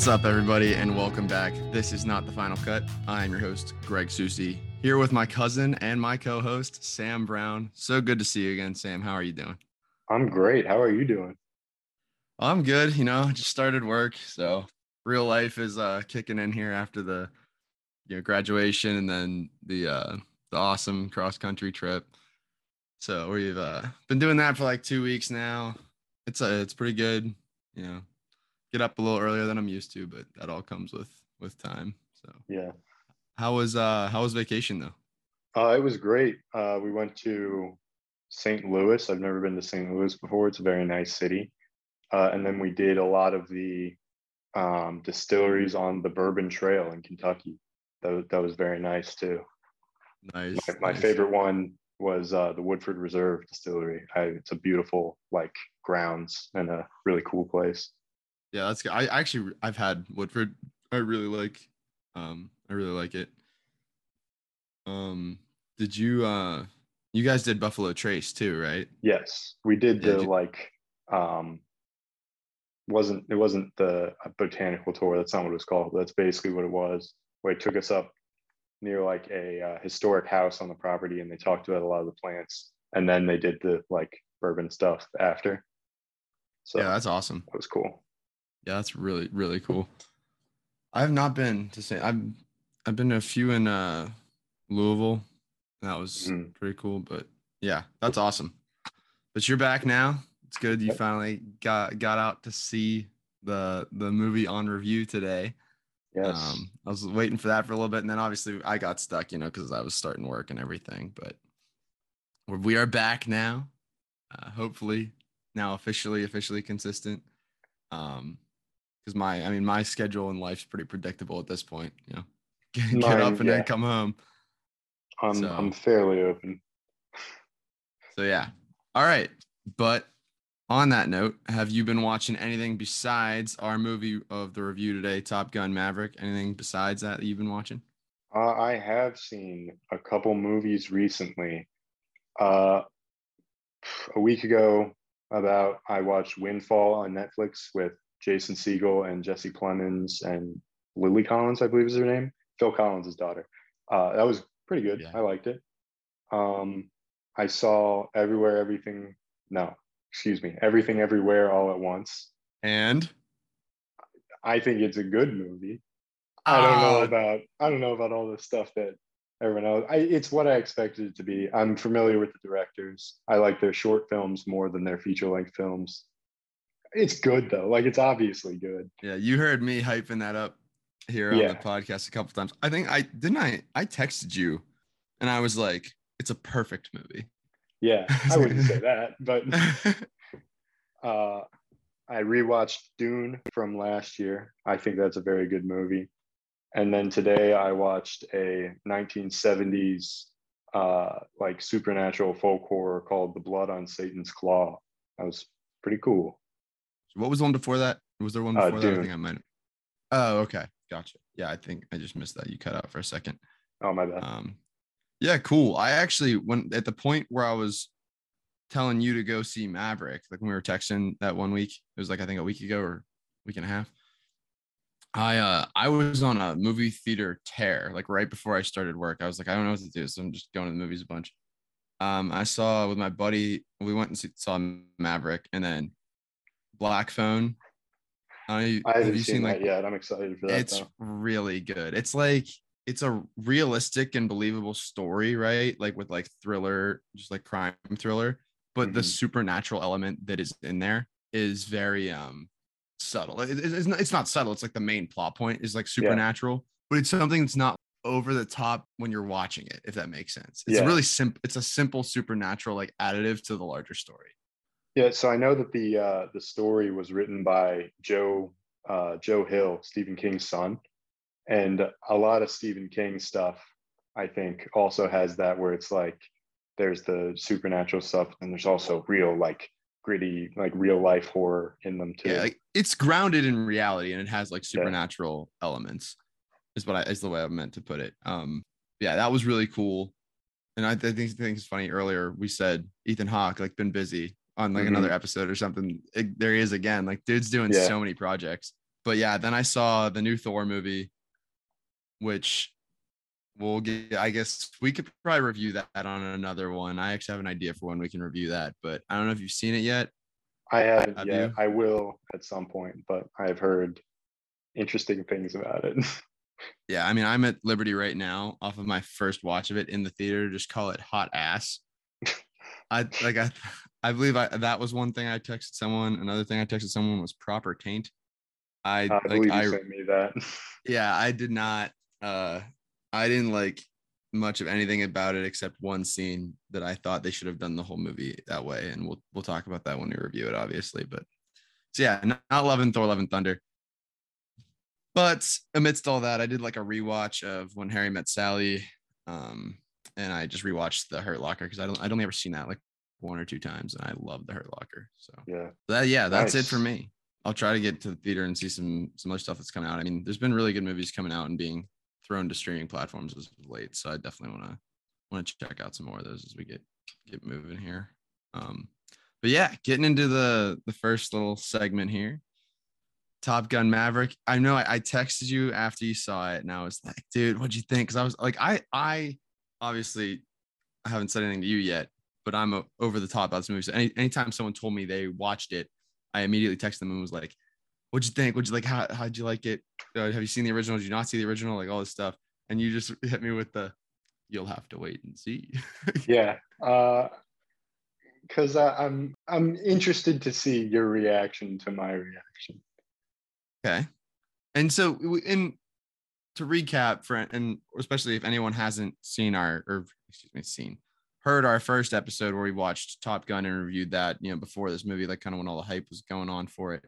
What's up, everybody, and welcome back. This is not the final cut. I am your host, Greg Susie, here with my cousin and my co host, Sam Brown. So good to see you again, Sam. How are you doing? I'm great. How are you doing? I'm good. You know, just started work. So real life is uh, kicking in here after the you know, graduation and then the uh, the awesome cross country trip. So we've uh, been doing that for like two weeks now. It's uh, it's pretty good. You know, get up a little earlier than I'm used to, but that all comes with with time. So yeah. How was uh how was vacation though? Uh, it was great. Uh, we went to St. Louis. I've never been to St. Louis before. It's a very nice city. Uh, and then we did a lot of the um, distilleries on the Bourbon Trail in Kentucky. That, that was very nice too. Nice. My, my nice. favorite one was uh, the Woodford Reserve Distillery. I, it's a beautiful like grounds and a really cool place. Yeah, that's good. I actually I've had Woodford. I really like um I really like it. Um did you uh you guys did Buffalo Trace too, right? Yes, we did Yeah, the did- like um wasn't it wasn't the botanical tour. That's not what it was called. But that's basically what it was. Where it took us up near like a uh, historic house on the property, and they talked about a lot of the plants, and then they did the like bourbon stuff after. So yeah, that's awesome. that was cool. Yeah, that's really really cool. I have not been to say I've I've been to a few in uh Louisville. That was Mhm. pretty cool, but yeah, that's awesome. But you're back now. It's good you finally got got out to see the the movie on review today. Yes. Um, I was waiting for that for a little bit, and then obviously I got stuck, you know, because I was starting work and everything. But we're, we are back now. Uh, hopefully, now officially, officially consistent. Um, because my, I mean, my schedule in life's pretty predictable at this point. You know, get, get up and yeah. then come home. I'm so- I'm fairly open. So yeah. All right. But on that note, have you been watching anything besides our movie of the review today, Top Gun Maverick? Anything besides that that you've been watching? Uh, I have seen a couple movies recently. Uh, a week ago, about I watched Windfall on Netflix with Jason Segel and Jesse Plemons and Lily Collins, I believe is her name. Phil Collins' daughter. Uh, that was pretty good. Yeah. I liked it. Um, I saw Everywhere, Everything. No, excuse me, Everything, Everywhere, All at Once. And I think it's a good movie. I don't know Ah, about I don't know about all the stuff that everyone else. I, it's what I expected it to be. I'm familiar with the directors. I like their short films more than their feature length films. It's good though. Like it's obviously good. Yeah, you heard me hyping that up here on Yeah. the podcast a couple times. I think I didn't I I texted you and I was like, it's a perfect movie. Yeah, I wouldn't say that, but uh, I rewatched Dune from last year. I think that's a very good movie. And then today I watched a 1970s uh, like supernatural folk horror called The Blood on Satan's Claw. That was pretty cool. What was the one before that? Was there one Uh, before that? I think I might have. Oh, okay. Gotcha. Yeah, I think I just missed that. You cut out for a second. Oh my bad. Um, yeah, cool. I actually when at the point where I was telling you to go see Maverick, like when we were texting that one week, it was like I think a week ago or week and a half. I uh I was on a movie theater tear, like right before I started work. I was like, I don't know what to do, so I'm just going to the movies a bunch. Um, I saw with my buddy, we went and see, saw Maverick, and then Black Phone. I, I have haven't you seen, seen that like yet. I'm excited for that. it's though. really good. It's like it's a realistic and believable story, right? Like with like thriller, just like crime thriller, but the Mhm. supernatural element that is in there is very um subtle. It- it- it's, not, it's not subtle. It's like the main plot point is like supernatural, but it's something that's not over the top when you're watching it, if that makes sense. It's Yeah. really simple. It's a simple supernatural like additive to the larger story. Yeah, so I know that the uh, the story was written by Joe uh, Joe Hill, Stephen King's son, and a lot of Stephen King stuff, I think, also has that where it's like there's the supernatural stuff, and there's also real like gritty like real life horror in them too. Yeah, like it's grounded in reality and it has like supernatural elements. Is what I is the way I meant to put it. Um, yeah, that was really cool. And I, I think things funny. Earlier we said Ethan Hawke like been busy on like Mhm. another episode or something. It- there he is again. Like dude's doing Yeah. so many projects. but yeah, then I saw the new Thor movie, which we'll get. I guess we could probably review that on another one. I actually have an idea for when we can review that, but I don't know if you've seen it yet. I haven't have yet. You? I will at some point, but I've heard interesting things about it. yeah, I mean, I'm at Liberty right now off of my first watch of it in the theater. Just call it hot ass. I like I I believe I that was one thing I texted someone. Another thing I texted someone was proper taint. I, I like I sent me that. Yeah, I did not uh I didn't like much of anything about it except one scene that I thought they should have done the whole movie that way. And we'll we'll talk about that when we review it, obviously. But so yeah, not, not loving Thor Love and Thunder. But amidst all that, I did like a rewatch of When Harry Met Sally. Um, and I just rewatched the Hurt Locker because I don't I'd only ever seen that like one or two times, and I love the Hurt Locker. So yeah, that yeah, that's nice. it for me. I'll try to get to the theater and see some some other stuff that's coming out. I mean, there's been really good movies coming out and being thrown to streaming platforms as of late, so I definitely want to want to check out some more of those as we get get moving here. Um, but yeah, getting into the the first little segment here. Top Gun Maverick. I know I, I texted you after you saw it, and I was like, dude, what'd you think? Because I was like, I I obviously I haven't said anything to you yet, but I'm a, over the top about this movie. So any, anytime someone told me they watched it, I immediately texted them and was like, "What'd you think? What'd you like? How how'd you like it? Uh, have you seen the original? Did you not see the original? Like all this stuff." And you just hit me with the, "You'll have to wait and see." yeah, because uh, I'm I'm interested to see your reaction to my reaction. Okay, and so in to recap for and especially if anyone hasn't seen our or excuse me seen heard our first episode where we watched Top Gun and reviewed that, you know, before this movie, like kind of when all the hype was going on for it.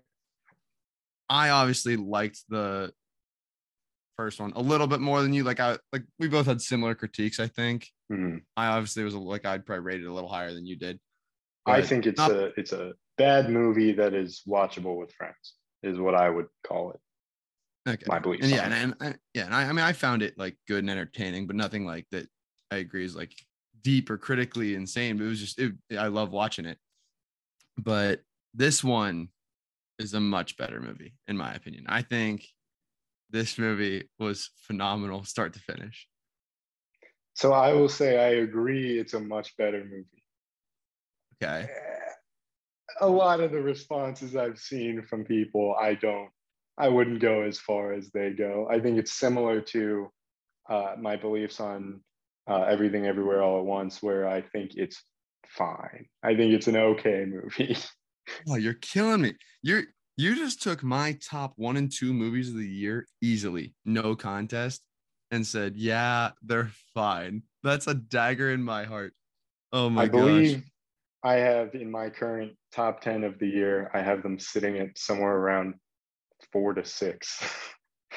I obviously liked the first one a little bit more than you. Like I like we both had similar critiques, I think. Mm-hmm. I obviously was like I'd probably rate it a little higher than you did. I think it's not, a it's a bad movie that is watchable with friends, is what I would call it. Okay. My belief. And yeah, and, and, yeah, and I, I mean I found it like good and entertaining, but nothing like that I agree is like deep or critically insane, but it was just it, I love watching it. But this one is a much better movie, in my opinion. I think this movie was phenomenal, start to finish. So I will say I agree. It's a much better movie. Okay. A lot of the responses I've seen from people, I don't, I wouldn't go as far as they go. I think it's similar to uh, my beliefs on uh, Everything Everywhere All at Once, where I think it's fine. I think it's an okay movie. oh, you're killing me. You're you just took my top one and two movies of the year easily, no contest, and said, "Yeah, they're fine." That's a dagger in my heart. Oh my God. I gosh. believe I have in my current top ten of the year, I have them sitting at somewhere around four to six.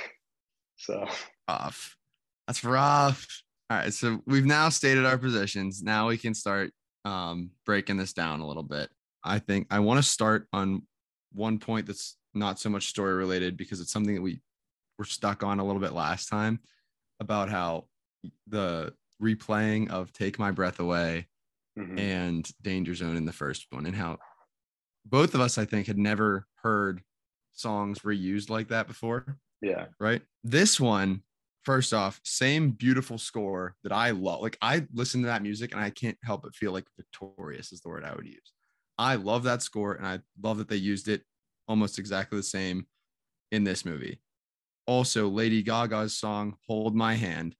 so rough. That's rough. All right, so we've now stated our positions. Now we can start um, breaking this down a little bit. I think I want to start on one point that's not so much story related because it's something that we were stuck on a little bit last time about how the replaying of Take My Breath Away mm-hmm. and Danger Zone in the first one, and how both of us, I think, had never heard songs reused like that before. Yeah. Right. This one first off, same beautiful score that I love. Like I listen to that music and I can't help but feel like victorious is the word I would use. I love that score and I love that they used it almost exactly the same in this movie. Also, Lady Gaga's song Hold My Hand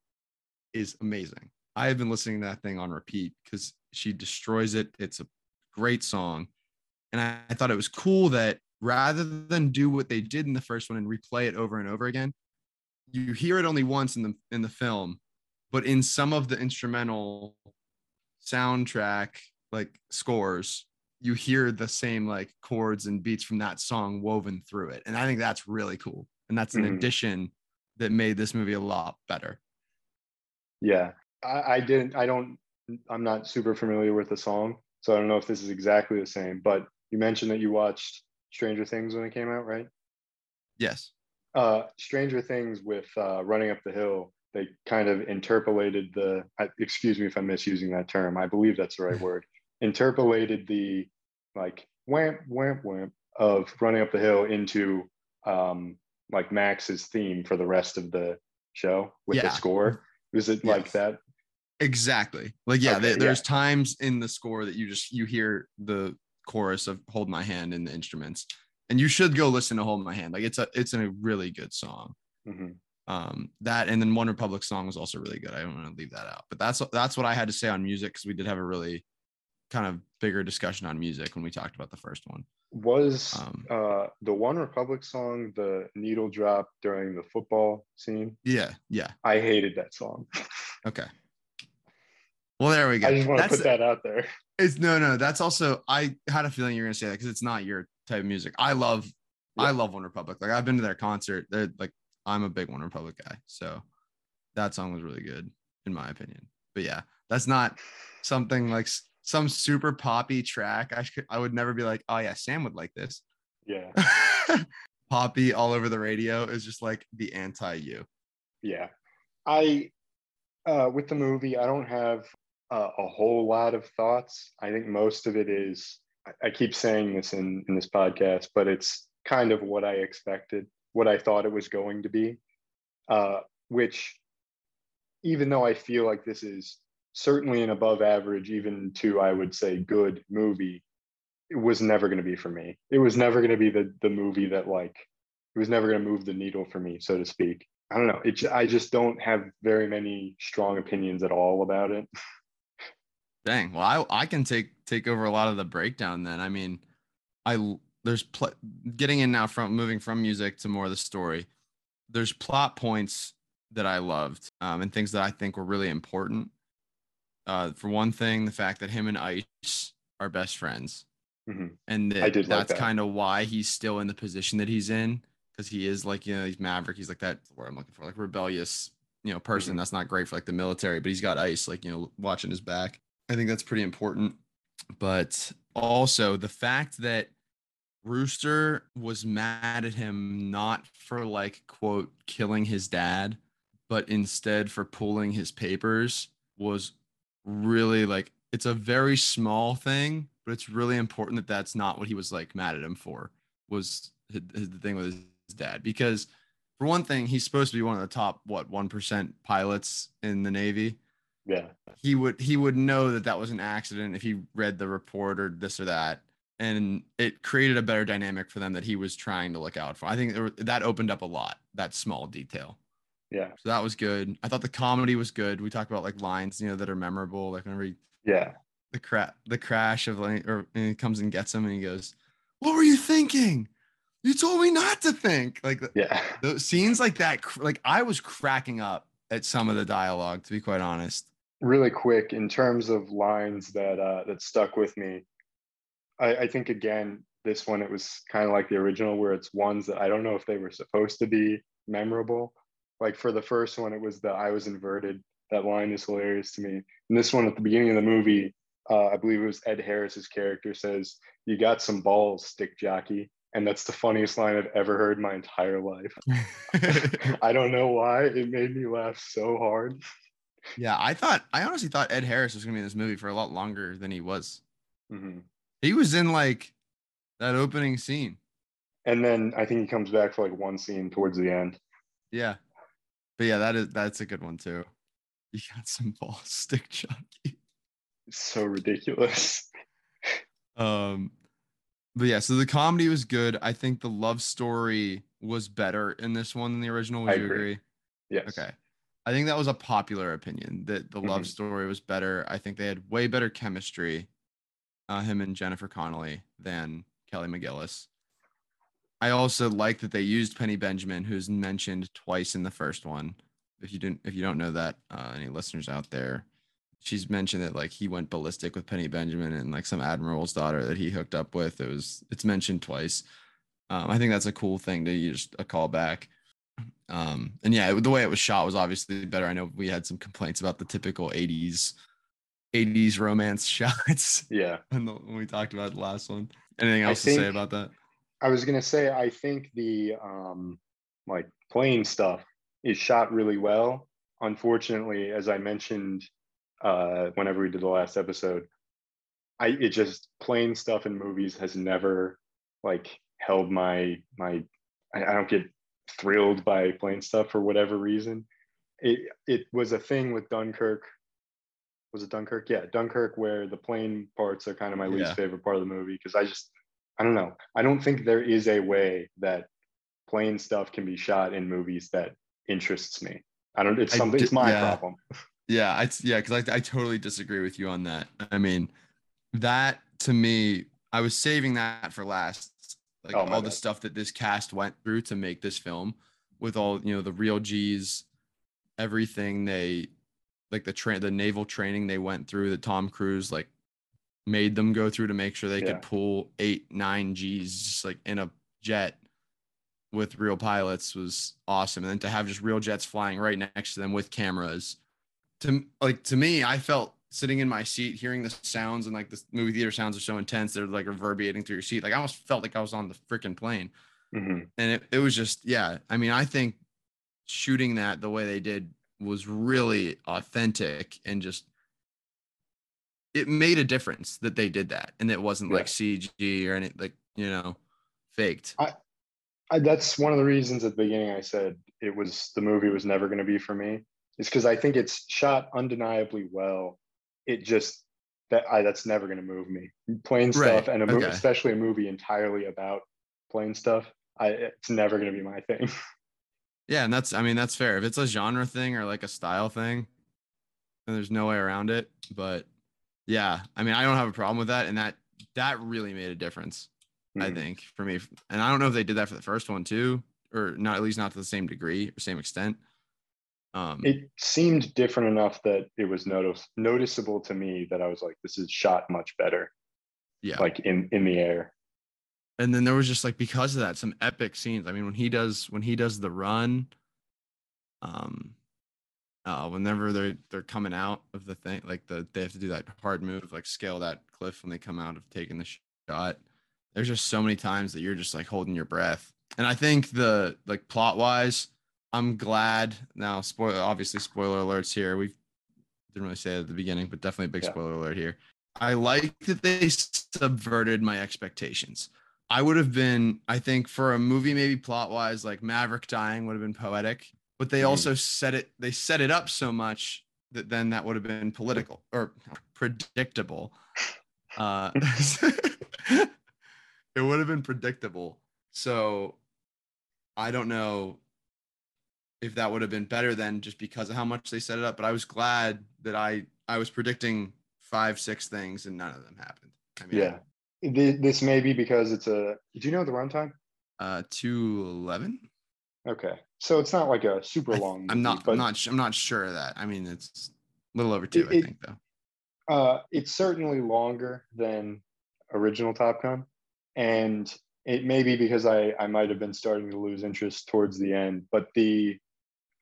is amazing. I have been listening to that thing on repeat because she destroys it. It's a great song. And I, I thought it was cool that rather than do what they did in the first one and replay it over and over again, you hear it only once in the in the film, but in some of the instrumental soundtrack like scores, you hear the same like chords and beats from that song woven through it. And I think that's really cool. And that's an mm-hmm. addition that made this movie a lot better. Yeah. I, I didn't I don't I'm not super familiar with the song, so I don't know if this is exactly the same, but you mentioned that you watched Stranger Things when it came out, right? Yes uh, Stranger Things with uh, Running Up the Hill, they kind of interpolated the, excuse me if I'm misusing that term, I believe that's the right word, interpolated the like whamp, whamp, whamp of Running Up the Hill into um, like Max's theme for the rest of the show with Yeah. the score? Was it like that? Exactly. Like yeah, Okay, there- there's yeah. times in the score that you just you hear the chorus of "Hold My Hand" in the instruments, and you should go listen to "Hold My Hand." Like it's a it's a really good song. Mhm. Um, that and then OneRepublic song was also really good. I don't want to leave that out, but that's that's what I had to say on music because we did have a really kind of bigger discussion on music when we talked about the first one. Was Um, uh, the OneRepublic song the needle drop during the football scene? Yeah, yeah, I hated that song. okay. Well, there we go. I just want to That's- put that out there. It's no, no. That's also I had a feeling you're gonna say that because it's not your type of music. I love, I love OneRepublic. Like I've been to their concert. They're like I'm a big OneRepublic guy, so that song was really good in my opinion. But yeah, that's not something like some super poppy track. I should, I would never be like, oh yeah, Sam would like this. Yeah, poppy all over the radio is just like the anti you. yeah. I uh, with the movie, I don't have uh, a whole lot of thoughts. I think most of it is. I- keep saying this in in this podcast, but it's kind of what I expected, what I thought it was going to be. Uh, which, even though I feel like this is certainly an above average, even to I would say good movie, it was never going to be for me. It was never going to be the the movie that like it was never going to move the needle for me, so to speak. I don't know. It, I just don't have very many strong opinions at all about it. Dang. Well, I I can take take over a lot of the breakdown then. I mean, I there's pl- getting in now from moving from music to more of the story. There's plot points that I loved um, and things that I think were really important. Uh, for one thing, the fact that him and Ice are best friends, Mhm. and that did like that's that. kind of why he's still in the position that he's in because he is like you know he's maverick. He's like that word I'm looking for, like rebellious you know person. Mhm. That's not great for like the military, but he's got Ice like you know watching his back. I think that's pretty important. But also the fact that Rooster was mad at him not for like quote killing his dad, but instead for pulling his papers was really like it's a very small thing, but it's really important that that's not what he was like mad at him for. Was the thing with his dad because for one thing he's supposed to be one of the top what one percent pilots in the Navy Yeah, he would he would know that that was an accident if he read the report or this or that. And it created a better dynamic for them that he was trying to look out for. I think were- that opened up a lot that small detail. Yeah, so that was good. I thought the comedy was good. We talked about like lines you know that are memorable like whenever he, yeah, the crap the crash of like or and he comes and gets him and he goes what were you thinking? You told me not to think. Like yeah. those scenes like that like i was cracking up at some of the dialogue to be quite honest Really quick, in terms of lines that uh, that stuck with me, I, I think again this one it was kind of like the original, where it's ones that I don't know if they were supposed to be memorable. Like for the first one, it was the "I was inverted." That line is hilarious to me. And this one at the beginning of the movie, uh, I believe it was Ed Harris's character says, "You got some balls, stick jockey," and that's the funniest line I've ever heard my entire life. I don't know why it made me laugh so hard. Yeah, I thought I honestly thought Ed Harris was gonna be in this movie for a lot longer than he was. Mhm. He was in like that opening scene. And then I think he comes back for like one scene towards the end. Yeah. But yeah, that is that's a good one too. You got some ball stick jockey. It's so ridiculous. Um but yeah, so the comedy was good. I think the love story was better in this one than the original. Would I you agree. agree? Yes. Okay. I think that was a popular opinion that the love Mhm. story was better. I think they had way better chemistry, uh, him and Jennifer Connelly, than Kelly McGillis. I also like that they used Penny Benjamin, who's mentioned twice in the first one. If you didn't, if you don't know that, uh, any listeners out there, she's mentioned that like he went ballistic with Penny Benjamin and like some admiral's daughter that he hooked up with. It was it's mentioned twice. Um, I think that's a cool thing to use a callback. Um, and yeah, it- the way it was shot was obviously better. I know we had some complaints about the typical 80s 80s romance shots Yeah. when, when we talked about the last one. Anything else to say about that? I was gonna say I think the um like plane stuff is shot really well. Unfortunately, as I mentioned uh whenever we did the last episode, I it just plane stuff in movies has never like held my my I, I don't get thrilled by plane stuff for whatever reason. It it was a thing with Dunkirk. Was it Dunkirk? Yeah, Dunkirk, where the plane parts are kind of my least favorite part of the movie because I just I don't know. I don't think there is a way that plane stuff can be shot in movies that interests me. I don't. It's something. It's my yeah. problem. Yeah, I yeah, because I, I totally disagree with you on that. I mean, that to me, I was saving that for last. Like Oh, all the stuff that this cast went through to make this film, with all you know the real G's, everything they, like the train, the naval training they went through that Tom Cruise like made them go through to make sure they Yeah. could pull eight nine G's like in a jet with real pilots was awesome. And then to have just real jets flying right next to them with cameras to like to me, I felt sitting in my seat, hearing the sounds and like the movie theater sounds are so intense, they're like reverberating through your seat. Like I almost felt like I was on the freaking plane. Mhm. And it, it was just, yeah. I mean, I think shooting that the way they did was really authentic and just it made a difference that they did that and it wasn't like CG or any like, you know, faked. I, that's one of the reasons at the beginning I said it was the movie was never going to be for me. Is because I think it's shot undeniably well. It just that I that's never going to move me. Plane stuff and a okay. especially a movie entirely about plane stuff. I it's never going to be my thing. Yeah, and that's I mean that's fair. If it's a genre thing or like a style thing, then there's no way around it. But yeah, I mean I don't have a problem with that, and that that really made a difference. I Mhm. think for me, and I don't know if they did that for the first one too, or not at least not to the same degree or same extent. Um, It seemed different enough that it was notice noticeable to me that I was like, this is shot much better, yeah, like in in the air. and then there was just like because of that some epic scenes. I mean when he does when he does the run, um, uh, whenever they're they're coming out of the thing, like the they have to do that hard move, like scale that cliff when they come out of taking the shot. There's just so many times that you're just like holding your breath, and I think the like plot wise, I'm glad now. Spoiler, obviously, spoiler alerts here. We didn't really say it at the beginning, but definitely a big Yeah. spoiler alert here. I like that they subverted my expectations. I would have been, I think, for a movie maybe plot wise, like Maverick dying would have been poetic, but they Mhm. also set it, they set it up so much that then that would have been political or predictable. Uh, it would have been predictable. So I don't know if that would have been better than just because of how much they set it up. But I was glad that I I was predicting five, six things and none of them happened. I mean, Yeah. Th- This may be because it's a. Do you know the runtime? uh, two eleven. Okay, so it's not like a super long. I'm not. but I'm not. I'm not sure of that. I mean, it's a little over two. It- I think though. uh, it's certainly longer than original Top Gun, and it may be because I I might have been starting to lose interest towards the end. But the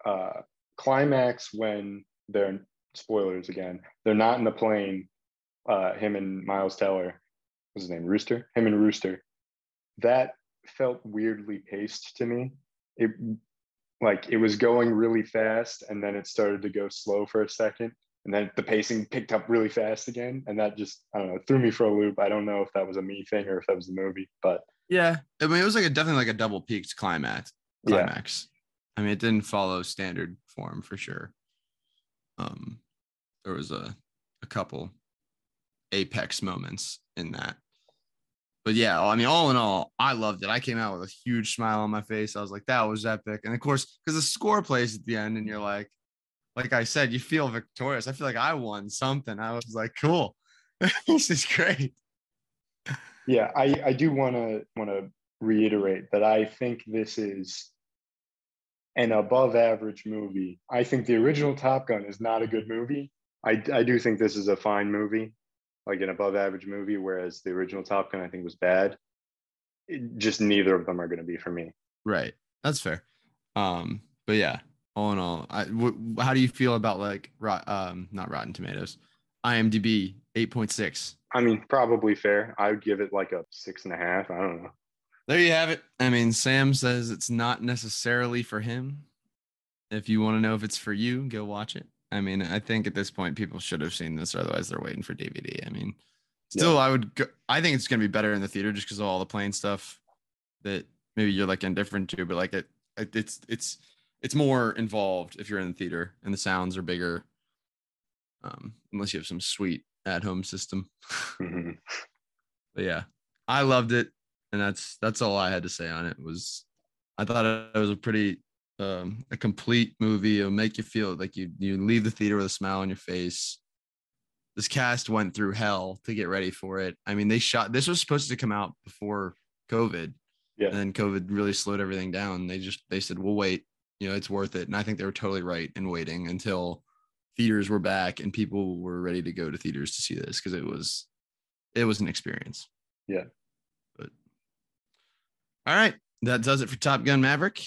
uh, climax when they're spoilers again, they're not in the plane. Uh, him and Miles Teller, what's his name? Rooster. Him and Rooster. That felt weirdly paced to me. It like it was going really fast, and then it started to go slow for a second and then the pacing picked up really fast again and that just i don't know threw me for a loop i don't know if that was a me thing or if that was the movie but Yeah. I mean, it was like a definitely like a double peaked climax. Yeah. I mean, it didn't follow standard form for sure. Um, there was a a couple apex moments in that. But yeah, I mean, all in all, I loved it. I came out with a huge smile on my face. I was like, that was epic. And of course, because the score plays at the end, and you're like, like I said, you feel victorious. I feel like I won something. I was like, cool. this is great. yeah i i do want to want to reiterate that i think this is an above average movie. I think the original top gun is not a good movie. I i do think this is a fine movie like an above average movie whereas the original top gun i think was bad. It- just neither of them are going to be for me. Right. That's fair. Um, but yeah, all in all, I, w- how do you feel about like rot, um, not Rotten Tomatoes, IMDb 8.6. i mean probably fair. I would give it like a six and a half. I don't know There you have it. I mean, Sam says it's not necessarily for him. If you want to know if it's for you, go watch it. I mean, I think at this point people should have seen this, otherwise they're waiting for DVD. I mean, still, I would. Go, I think it's gonna be better in the theater just because of all the plane stuff that maybe you're like indifferent to, but like it, it's it's it's more involved if you're in the theater and the sounds are bigger. Um, unless you have some sweet at home system. Mm-hmm. but yeah, I loved it, and that's that's all I had to say on it. Was I thought it was a pretty um, a complete movie. It'll make you feel like you you leave the theater with a smile on your face. This cast went through hell to get ready for it. I mean, they shot. This was supposed to come out before COVID, yeah. And then COVID really slowed everything down. They just they said, "We'll wait. You know, it's worth it." And I think they were totally right in waiting until theaters were back and people were ready to go to theaters to see this because it was it was an experience. Yeah. All right, that does it for Top Gun Maverick.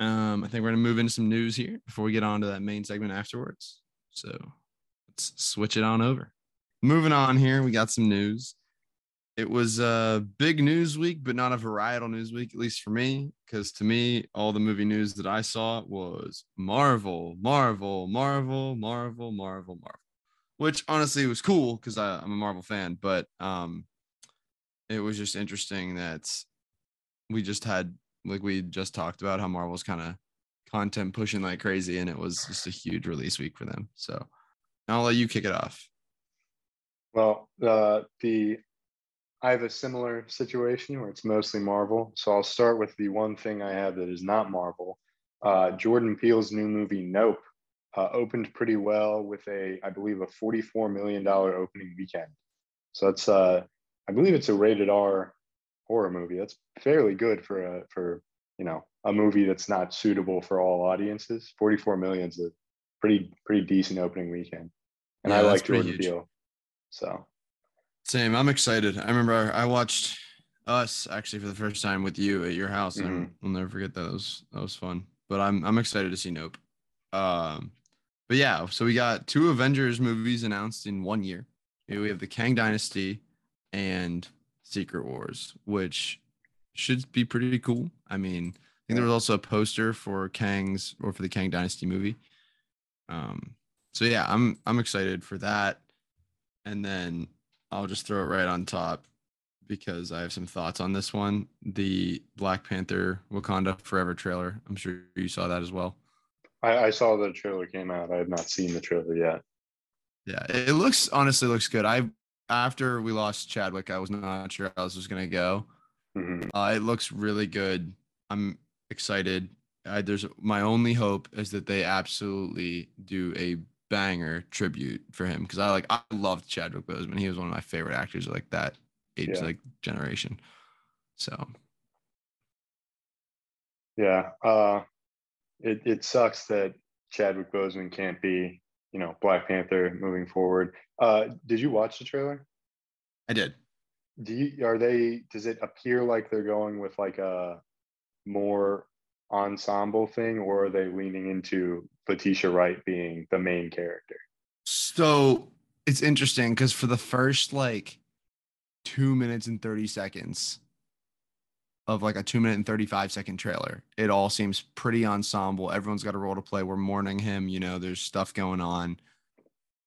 Um, I think we're gonna move into some news here before we get on to that main segment afterwards. So let's switch it on over. Moving on here, we got some news it was a big news week, but not a varietal news week, at least for me, because to me, all the movie news that I saw was Marvel, Marvel, Marvel, Marvel, Marvel, Marvel, which honestly was cool because I'm a Marvel fan, but um, it was just interesting that we just had, like we just talked about, how Marvel's kind of content pushing like crazy, and it was just a huge release week for them. So I'll let you kick it off. Well, uh, the I have a similar situation where it's mostly Marvel. So I'll start with the one thing I have that is not Marvel. Uh, Jordan Peele's new movie Nope uh, opened pretty well with a, I believe, a $44 million opening weekend. So that's, uh, I believe it's a rated R horror movie. That's fairly good for a, for, you know, a movie that's not suitable for all audiences. 44 million is a pretty, pretty decent opening weekend. And yeah, I like Jordan Peele. So same. I'm excited. I remember I watched us actually for the first time with you at your house, mm-hmm. and I'll never forget that. That was that was fun. But I'm I'm excited to see Nope. Um, but yeah, so we got two Avengers movies announced in one year. We have the Kang Dynasty and Secret Wars, which should be pretty cool. I mean, I think there was also a poster for Kang's or for the Kang Dynasty movie. Um, so yeah, I'm I'm excited for that. And then I'll just throw it right on top because I have some thoughts on this one. The Black Panther Wakanda Forever trailer. I'm sure you saw that as well. I, I saw the trailer came out. I have not seen the trailer yet. Yeah, it looks honestly looks good. I after we lost Chadwick, I was not sure how this was gonna go. Mm-hmm. Uh, it looks really good. I'm excited. I, there's my only hope is that they absolutely do a banger tribute for him because I like I loved Chadwick Boseman. He was one of my favorite actors of like that age yeah. like generation. So yeah, uh, it it sucks that Chadwick Boseman can't be you know Black Panther moving forward. Uh, did you watch the trailer? I did. Do you are they? Does it appear like they're going with like a more ensemble thing, or are they leaning into Letitia Wright being the main character? So it's interesting because for the first like two minutes and 30 seconds of like a two minute and 35 second trailer, it all seems pretty ensemble. Everyone's got a role to play. We're mourning him, you know, there's stuff going on.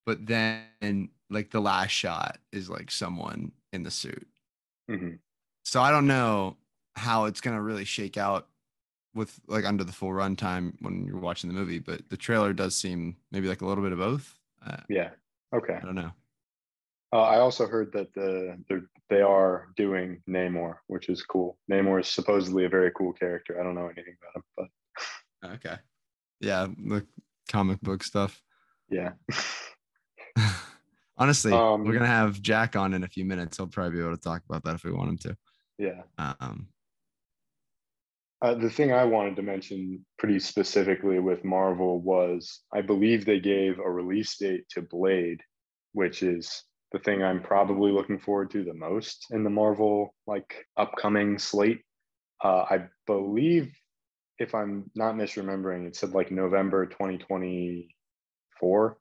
But then, like, the last shot is like someone in the suit. Mm-hmm. So I don't know how it's going to really shake out with like under the full runtime when you're watching the movie, but the trailer does seem maybe like a little bit of both. Uh, yeah. Okay. I don't know. Uh, I also heard that the they are doing Namor, which is cool. Namor is supposedly a very cool character. I don't know anything about him, but okay. Yeah, the comic book stuff. Yeah. Honestly, um, we're gonna have Jack on in a few minutes. He'll probably be able to talk about that if we want him to. Yeah. Um, uh, the thing I wanted to mention pretty specifically with Marvel was I believe they gave a release date to Blade, which is the thing I'm probably looking forward to the most in the Marvel like upcoming slate. Uh, I believe, if I'm not misremembering, it said like November 2024.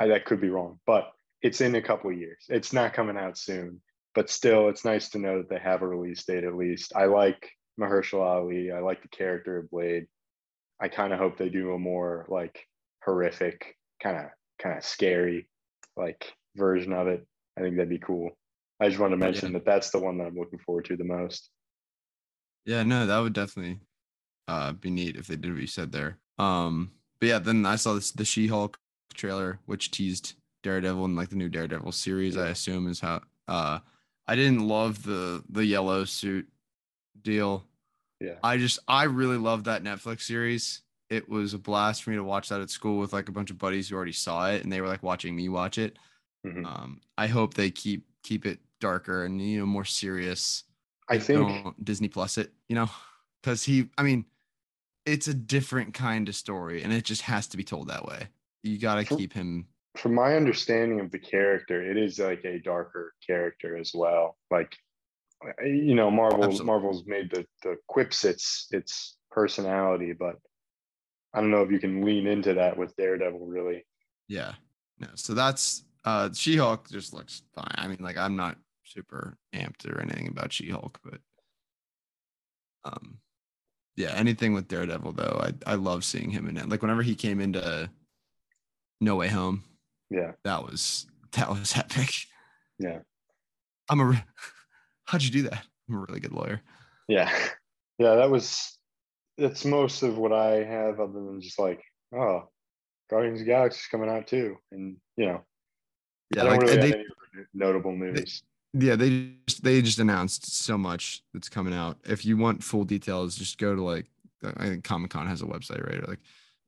I, that could be wrong, but it's in a couple of years. It's not coming out soon, but still, it's nice to know that they have a release date at least. I like Mahershala Ali. I like the character of Blade. I kind of hope they do a more like horrific, kind of kind of scary like version of it. I think that'd be cool. I just want to mention yeah. that that's the one that I'm looking forward to the most. Yeah, no, that would definitely uh, be neat if they did what you said there. Um, but yeah, then I saw this the She-Hulk trailer, which teased Daredevil and like the new Daredevil series. I assume is how. Uh, I didn't love the the yellow suit deal. Yeah. I just I really love that Netflix series. It was a blast for me to watch that at school with like a bunch of buddies who already saw it and they were like watching me watch it. Mhm. Um, I hope they keep keep it darker and you know more serious. I think Don't Disney Plus it, you know, because he, I mean, it's a different kind of story and it just has to be told that way. You got to keep him. from my understanding of the character, it is like a darker character as well. Like, you know, Marvel Absolutely. Marvel's made the the quips its its personality, but I don't know if you can lean into that with Daredevil. Really, Yeah. No. So that's uh She Hulk just looks fine. I mean, like I'm not super amped or anything about She Hulk, but um yeah, anything with Daredevil though, I I love seeing him in it. Like whenever he came into No Way Home, yeah, that was that was epic. Yeah. I'm a re- how'd you do that? I'm a really good lawyer. yeah, yeah. That was that's most of what I have, other than just like, oh, Guardians of the Galaxy's coming out too, and you know, Yeah, like really they, have any other notable news. yeah, they just they just announced so much that's coming out. If you want full details, just go to like I think Comic Con has a website, right? Or like,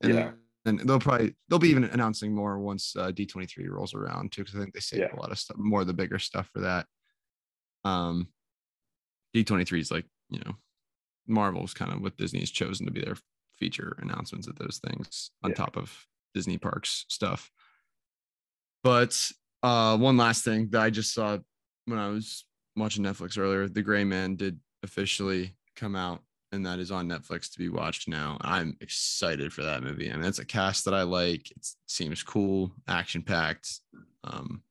and, Yeah. and they'll probably they'll be even announcing more once uh, D twenty three rolls around too, because I think they save Yeah. a lot of stuff, more of the bigger stuff for that. Um, D twenty three is like you know, Marvel's kind of what Disney's chosen to be their feature announcements at those things on Yeah. top of Disney parks stuff. But uh, one last thing that I just saw when I was watching Netflix earlier, The Gray Man did officially come out, and that is on Netflix to be watched now. I'm excited for that movie. I mean, it's a cast that I like. It seems cool, action packed. Um,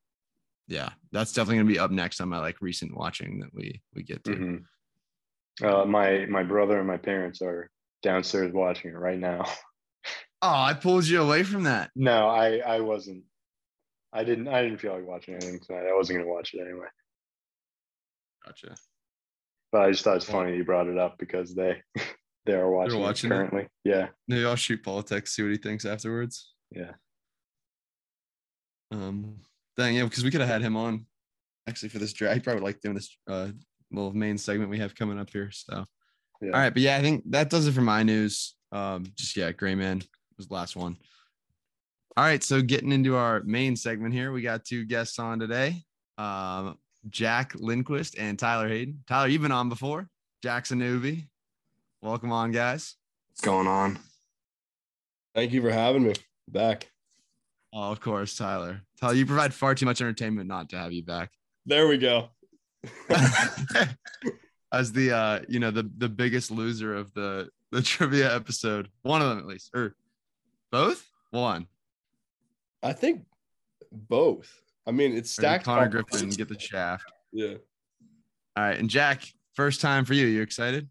yeah, that's definitely gonna be up next on my like recent watching that we we get to. Mhm. Uh, my my brother and my parents are downstairs watching it right now. Oh, I pulled you away from that. no, I I wasn't. I didn't. I didn't feel like watching anything tonight. I wasn't gonna watch it anyway. Gotcha. But I just thought it's funny you brought it up because they they are watching, watching it it? currently. Yeah, Maybe I'll shoot politics, see what he thinks afterwards. yeah. Um, dang, yeah, because we could have had him on actually for this draft. He probably like doing this uh little main segment we have coming up here. So, Yeah. all right, but yeah, I think that does it for my news. Um, just yeah, Gray Man was the last one. All right, so getting into our main segment here, we got two guests on today. Um, Jack Lindquist and Tyler Hayden. Tyler, you've been on before. Jack's a newbie. Welcome on, guys. What's going on? Thank you for having me back. Oh, of course, Tyler. Tyler, you provide far too much entertainment not to have you back. There we go. As the uh, you know, the the biggest loser of the the trivia episode. One of them at least. Or both? One. I think both. I mean, it's stacked. Connor up- Griffin get the shaft. Yeah. All right. And Jack, first time for you. You excited?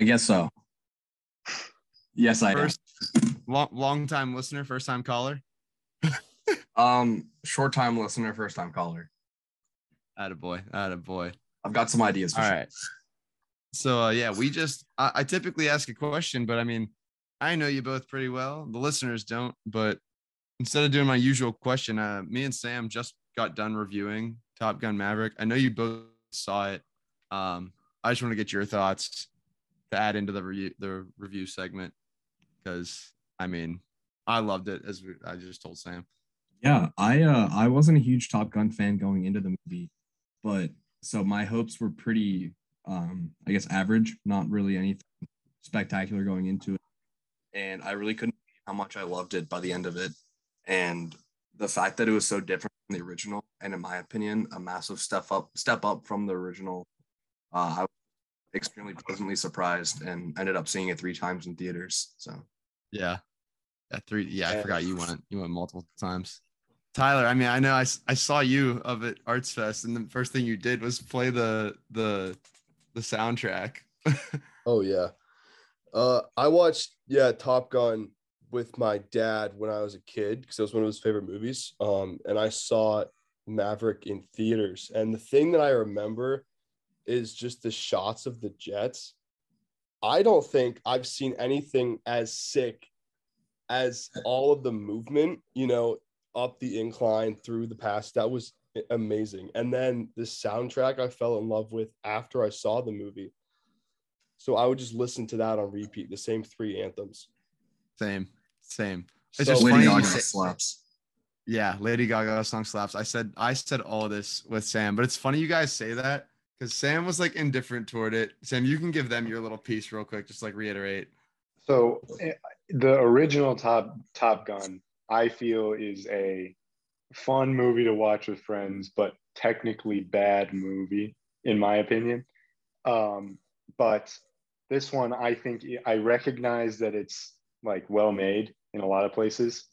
I guess so. Yes, I First long long time listener, first time caller. Um, short time listener, first time caller. Attaboy. Attaboy. I've got some ideas. For All sure. right. So uh, yeah, we just I, I typically ask a question, but I mean, I know you both pretty well. The listeners don't, but instead of doing my usual question, uh, me and Sam just got done reviewing Top Gun Maverick. I know you both saw it. Um, I just want to get your thoughts to add into the review the review segment because I mean, I loved it as I just told Sam. Yeah, I uh I wasn't a huge Top Gun fan going into the movie, but so my hopes were pretty um I guess average, not really anything spectacular going into it. and I really couldn't how much I loved it by the end of it. And the fact that it was so different from the original, and in my opinion, a massive step up step up from the original. Uh, I was extremely pleasantly surprised and ended up seeing it three times in theaters. So Yeah. Yeah, three. Yeah, I forgot you went. You went multiple times. Tyler, I mean, I know I, I saw you of at Arts Fest, and the first thing you did was play the the the soundtrack. Oh yeah. Uh, I watched yeah Top Gun with my dad when I was a kid because it was one of his favorite movies. Um, and I saw Maverick in theaters, and the thing that I remember is just the shots of the jets. I don't think I've seen anything as sick as all of the movement, you know, up the incline through the pass. That was amazing. And then the soundtrack I fell in love with after I saw the movie. So I would just listen to that on repeat, the same three anthems. Same, same. It's So just Lady funny. Gaga say- slaps. Yeah, Lady Gaga song slaps. I said I said all this with Sam, but it's funny you guys say that because Sam was like indifferent toward it. Sam, you can give them your little piece real quick, just like reiterate. So eh, the original Top Top Gun, I feel, is a fun movie to watch with friends, but technically bad movie in my opinion. Um, but this one, I think I recognize that it's like well made in a lot of places,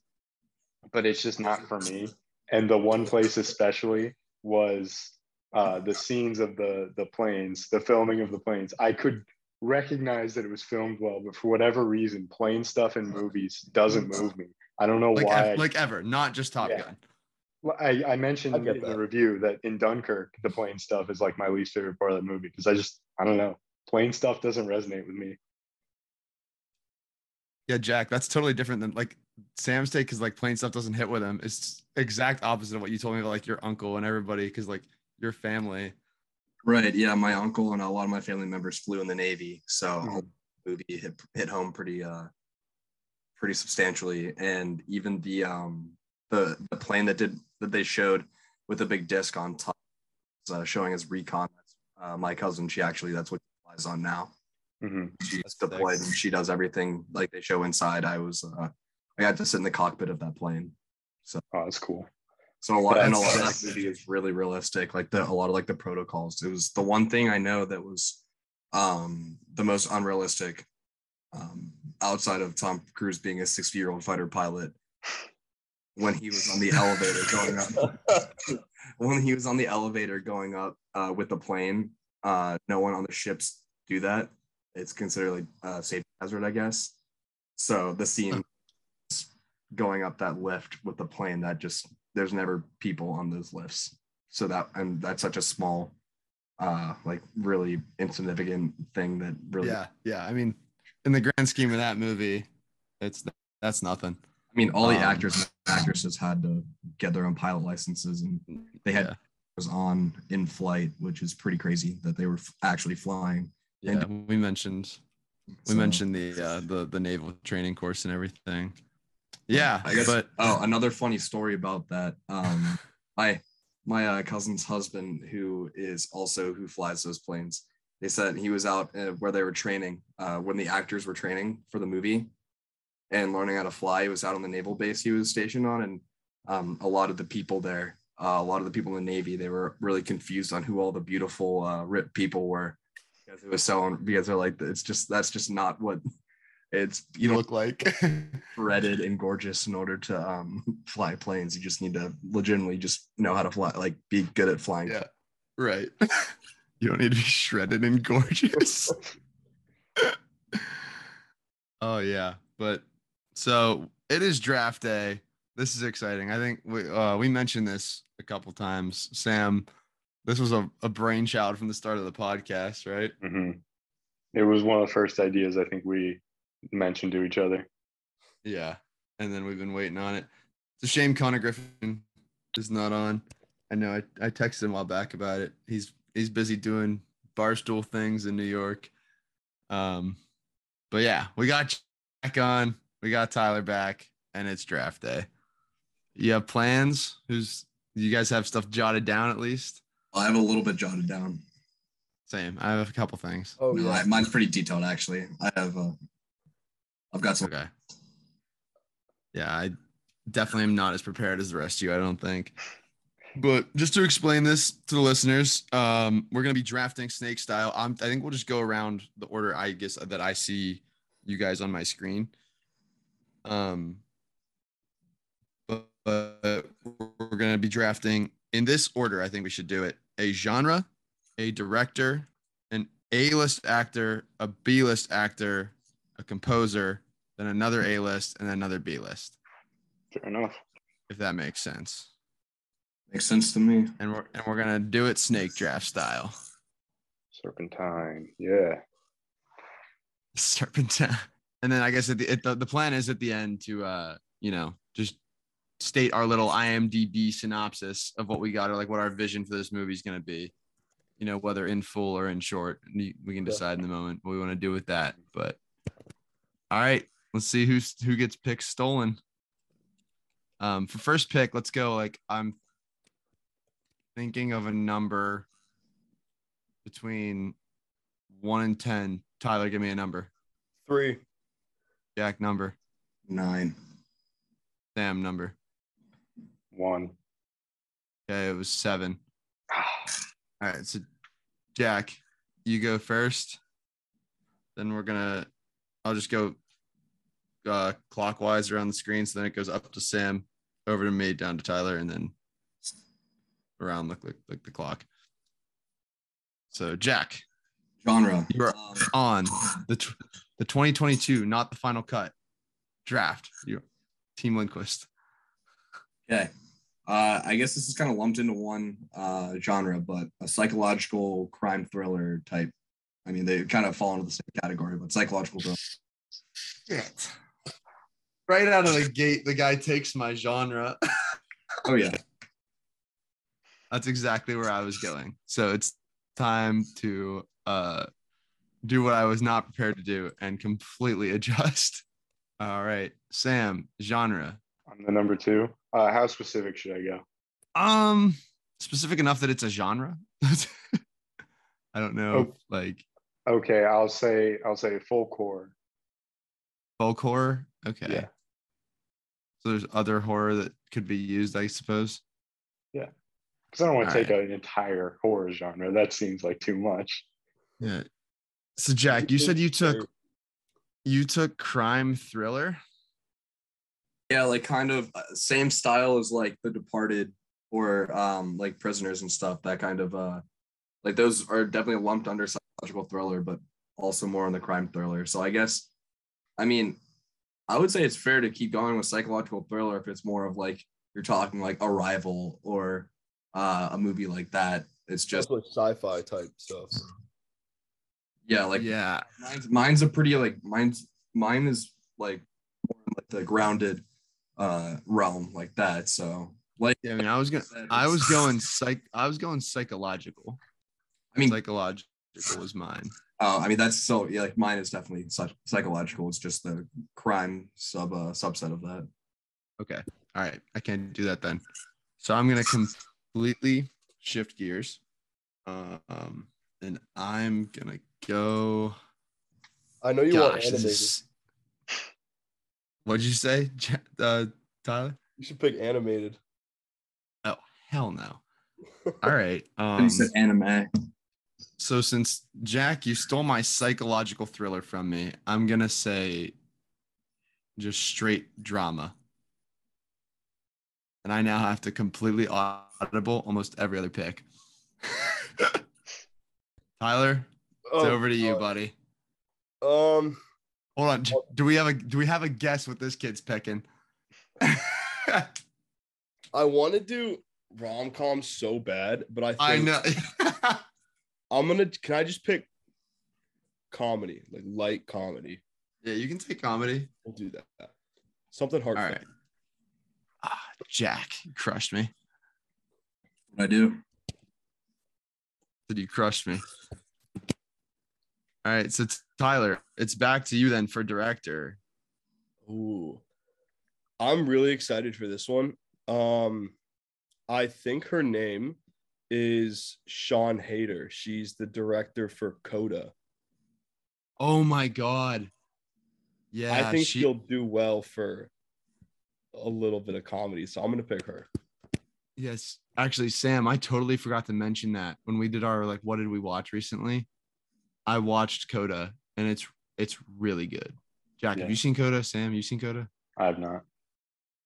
but it's just not for me. And the one place especially was uh, the scenes of the the planes, the filming of the planes. I could recognize that it was filmed well, but for whatever reason, plane stuff in movies doesn't move me. I don't know Like why. ev- like ever, not just Top Yeah. Gun. I, I mentioned I in get the review that in Dunkirk, the plane stuff is like my least favorite part of the movie because I just, I don't know, plane stuff doesn't resonate with me. Yeah, Jack, that's totally different than like Sam's take because like plane stuff doesn't hit with him. It's exact opposite of what you told me about like your uncle and everybody because like your family. Right. Yeah. My uncle and a lot of my family members flew in the Navy. So Mhm. movie hit, hit home pretty uh pretty substantially. And even the um the the plane that did that they showed with a big disc on top uh, showing as recon. Uh, my cousin, she actually that's what she flies on now. Hmm She's deployed and she does everything like they show inside. I was uh I got to sit in the cockpit of that plane. Oh, that's cool. So a lot and a lot of sick. that movie is really realistic. Like the a lot of like the protocols. It was the one thing I know that was um the most unrealistic um outside of Tom Cruise being a 60 year old fighter pilot when he was on the elevator going up when he was on the elevator going up uh, with the plane uh no one on the ships do that it's considered like a safety hazard i guess so the scene going up that lift with the plane that just there's never people on those lifts so that and that's such a small uh like really insignificant thing that really Yeah, yeah. I mean, in the grand scheme of that movie, it's that's nothing. i mean all the Um, actors and actresses had to get their own pilot licenses and they had Yeah. was on in flight which is pretty crazy that they were f- actually flying Yeah, we mentioned we So- mentioned the uh, the the naval training course and everything. Yeah, I guess. but oh, another funny story about that. Um, I my uh, cousin's husband, who is also who flies those planes. They said he was out uh, where they were training uh, when the actors were training for the movie and learning how to fly. He was out on the naval base he was stationed on, and um, a lot of the people there, uh, a lot of the people in the Navy, they were really confused on who all the beautiful uh, ripped people were because it was so because they're like it's just that's just not what it's you look like breaded and gorgeous in order to um fly planes. You just need to legitimately just know how to fly, like be good at flying. yeah, right. you don't need to be shredded and gorgeous. oh yeah, but so it is draft day. This is exciting. I think we uh, we mentioned this a couple times. Sam, this was a, a brainchild from the start of the podcast, right? Mm-hmm. It was one of the first ideas I think we mentioned to each other. Yeah. And then we've been waiting on it. It's a shame Connor Griffin is not on. I know I, I texted him a while back about it. He's he's busy doing barstool things in New York. Um but yeah, we got Jack on, we got Tyler back, and it's draft day. You have plans? Who's you guys have stuff jotted down at least? I have a little bit jotted down. Same. I have a couple things. Oh No, yeah. I- mine's pretty detailed actually. I have uh, I've got some. Okay. Yeah, I definitely am not as prepared as the rest of you, I don't think. But just to explain this to the listeners, um, we're gonna be drafting snake style. I'm, I think we'll just go around the order I guess that I see you guys on my screen. Um, but, but we're gonna be drafting in this order. I think we should do it: a genre, a director, an A-list actor, a B-list actor, a composer, then another A list, and another B list, Fair enough. if that makes sense. Makes sense to me. And we're and we're gonna do it snake draft style. Serpentine. Yeah. Serpentine. And then I guess at the, at the the plan is at the end to uh you know just state our little IMDb synopsis of what we got or like what our vision for this movie is going to be. You know, whether in full or in short, we we can decide in the moment what we want to do with that. But all right, let's see who's who gets picked stolen. Um, for first pick, let's go. Like I'm thinking of a number between one and ten. Tyler, give me a number. Three. Jack, number. Nine. Sam, number. One. Okay, it was seven. All right, so Jack, you go first. Then we're gonna. I'll just go uh, clockwise around the screen, so then it goes up to Sam, over to me, down to Tyler, and then around like like, like the clock. So Jack, Genre. You're Um, on the tw- the 2022, not the final cut draft. You, Team Lindquist. Okay. Uh, I guess this is kind of lumped into one uh, genre, but a psychological crime thriller type. I mean, they kind of fall into the same category, but psychological thriller. Shit. Right out of the gate, the guy takes my genre. Oh yeah. That's exactly where I was going. So it's time to uh do what I was not prepared to do and completely adjust. All right, Sam, genre. I'm the number two. Uh, how specific should I go? Um, specific enough that it's a genre. I don't know, Oh. like Okay, I'll say I'll say folk horror. Folk horror. Okay. Yeah. So there's other horror that could be used, I suppose. Yeah, because I don't want to All take an entire horror genre. That seems like too much. Yeah. So Jack, you said you took you took crime thriller. Yeah, like kind of uh, same style as like The Departed or um like Prisoners and stuff. That kind of uh like those are definitely lumped under psychological thriller, but also more on the crime thriller. So I guess, I mean, I would say it's fair to keep going with psychological thriller if it's more of like you're talking like Arrival or uh, a movie like that. It's Just just like sci-fi type stuff. yeah, like yeah. mine's mine's a pretty like mine's mine is like more like the grounded uh realm like that. So like Yeah, I mean, I was gonna I was going psych I was going psychological. I mean psychological was mine. Uh, I mean, that's so yeah, like mine is definitely psych- psychological. It's just the crime sub uh, subset of that. Okay. All right. I can't do that then. So I'm gonna completely shift gears. Uh, um, and I'm gonna go. I know you want Gosh, this animated. is... What'd you say, uh, Tyler? You should pick animated. Oh hell no! All right. You Um, said anime. so since Jack, you stole my psychological thriller from me, I'm gonna say just straight drama. And I now have to completely audible almost every other pick. Tyler, it's Oh, over to you, buddy. Um, Hold on. Do we have a do we have a guess what this kid's picking? I want to do rom com so bad, but I think I know. I'm gonna. Can I just pick comedy, like light comedy? yeah, you can take comedy. We'll do that. Something hard. heartfelt. right. Ah, Jack, crushed me. What I do? Did you crush me? All right, so Tyler, it's back to you then for director. Ooh, I'm really excited for this one. Um, I think her name is Sian Heder. She's the director for Coda. Oh my god. Yeah, I think she, she'll do well for a little bit of comedy, so I'm gonna pick her. yes. Actually, Sam, I totally forgot to mention that when we did our like what did we watch recently? I watched Coda and it's it's really good. Jack, Yeah. have you seen Coda? Sam, you seen Coda? I have not.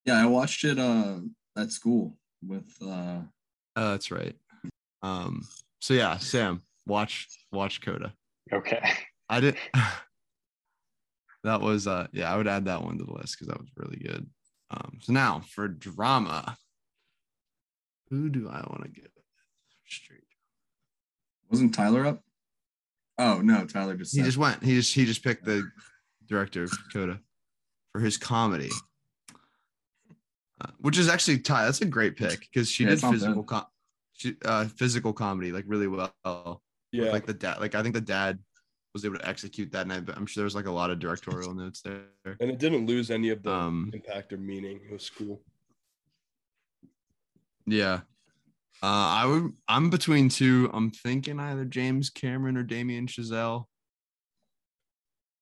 Yeah, I watched it uh at school with uh Oh, that's right. Um, so yeah, Sam, watch watch Coda. Okay. I did. that was uh yeah, I would add that one to the list because that was really good. Um, so now for drama, who do I want to get straight? wasn't Tyler up? Oh no, Tyler just He said. just went. He just he just picked the director of Coda for his comedy, uh, which is actually Ty. That's a great pick because she Yeah, did physical com- she, uh, physical comedy like really well. Yeah. like the dad. Like I think the dad was able to execute that night, but I'm sure there was like a lot of directorial notes there. and it didn't lose any of the Um, impact or meaning. It was cool. Yeah. Uh, I would. I'm between two. I'm thinking either James Cameron or Damien Chazelle.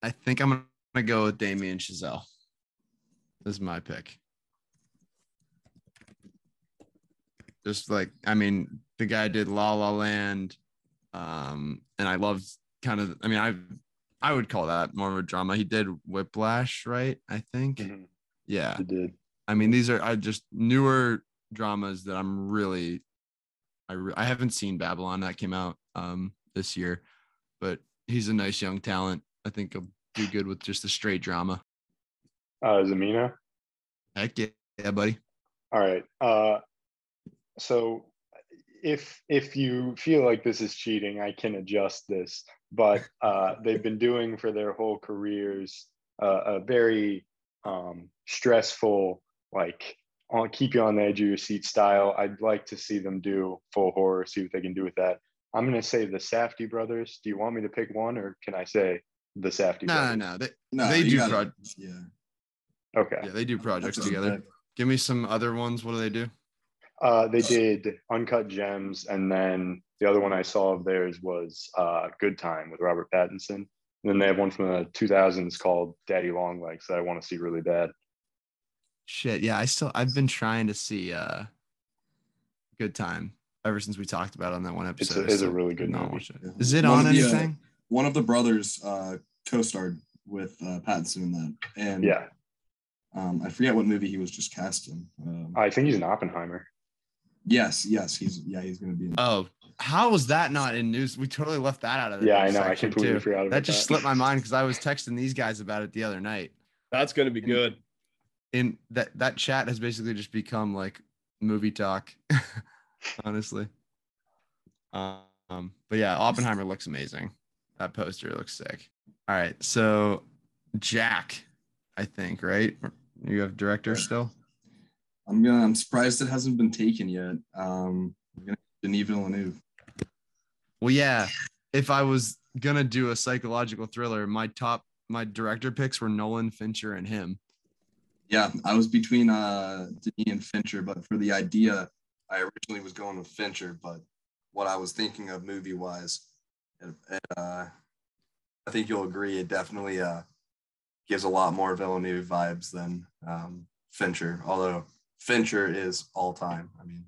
I think I'm gonna go with Damien Chazelle. This is my pick. Just like I mean, the guy did La La Land, um, and I loved kind of. I mean, I I would call that more of a drama. He did Whiplash, right? I think. Mhm. Yeah. He did. I mean, these are I just newer dramas that I'm really, I re- I haven't seen Babylon that came out um this year, but he's a nice young talent. I think he'll do good with just a straight drama. Uh, Zamina. Heck yeah, yeah, buddy. All right. Uh, so if if you feel like this is cheating, I can adjust this. But uh, they've been doing for their whole careers uh, a very um, stressful, like on keep you on the edge of your seat style. I'd like to see them do folk horror, see what they can do with that. I'm gonna say the Safdie brothers. Do you want me to pick one, or can I say the Safdie No, no, brothers? no. They, no, they do gotta- prod- yeah. Okay. yeah, they do projects That's good together. pick. Give me some other ones. What do they do? Uh, they did Uncut Gems, and then the other one I saw of theirs was uh, Good Time with Robert Pattinson. And then they have one from the 2000s called Daddy Long Legs that I want to see really bad. Shit, yeah. I still I've been trying to see uh, Good Time ever since we talked about it on that one It's episode. a, I it's a really good not movie. watched it. Is it One on of the, uh, anything? One of the brothers uh, co-starred with uh, Pattinson in that, and Yeah, um, I forget what movie he was just cast in. Um, I think he's an Oppenheimer. yes, yes, he's yeah, he's gonna be. In. Oh, how was that not in news? We totally left that out of the Yeah, I know. I section, completely too. forgot about That just that. slipped my mind because I was texting these guys about it the other night. That's gonna be good. And that that chat has basically just become like movie talk, honestly. Um, but yeah, Oppenheimer looks amazing. That poster looks sick. All right, so Jack, I think, right? You have director still. I'm gonna. I'm surprised it hasn't been taken yet. Um, I'm gonna Denis Villeneuve. Well, yeah. If I was gonna do a psychological thriller, my top my director picks were Nolan, Fincher, and him. Yeah, I was between uh Denis and Fincher, but for the idea, I originally was going with Fincher, but what I was thinking of movie wise, it, it, uh, I think you'll agree, it definitely uh gives a lot more Villeneuve vibes than um, Fincher. Although Fincher is all time. I mean,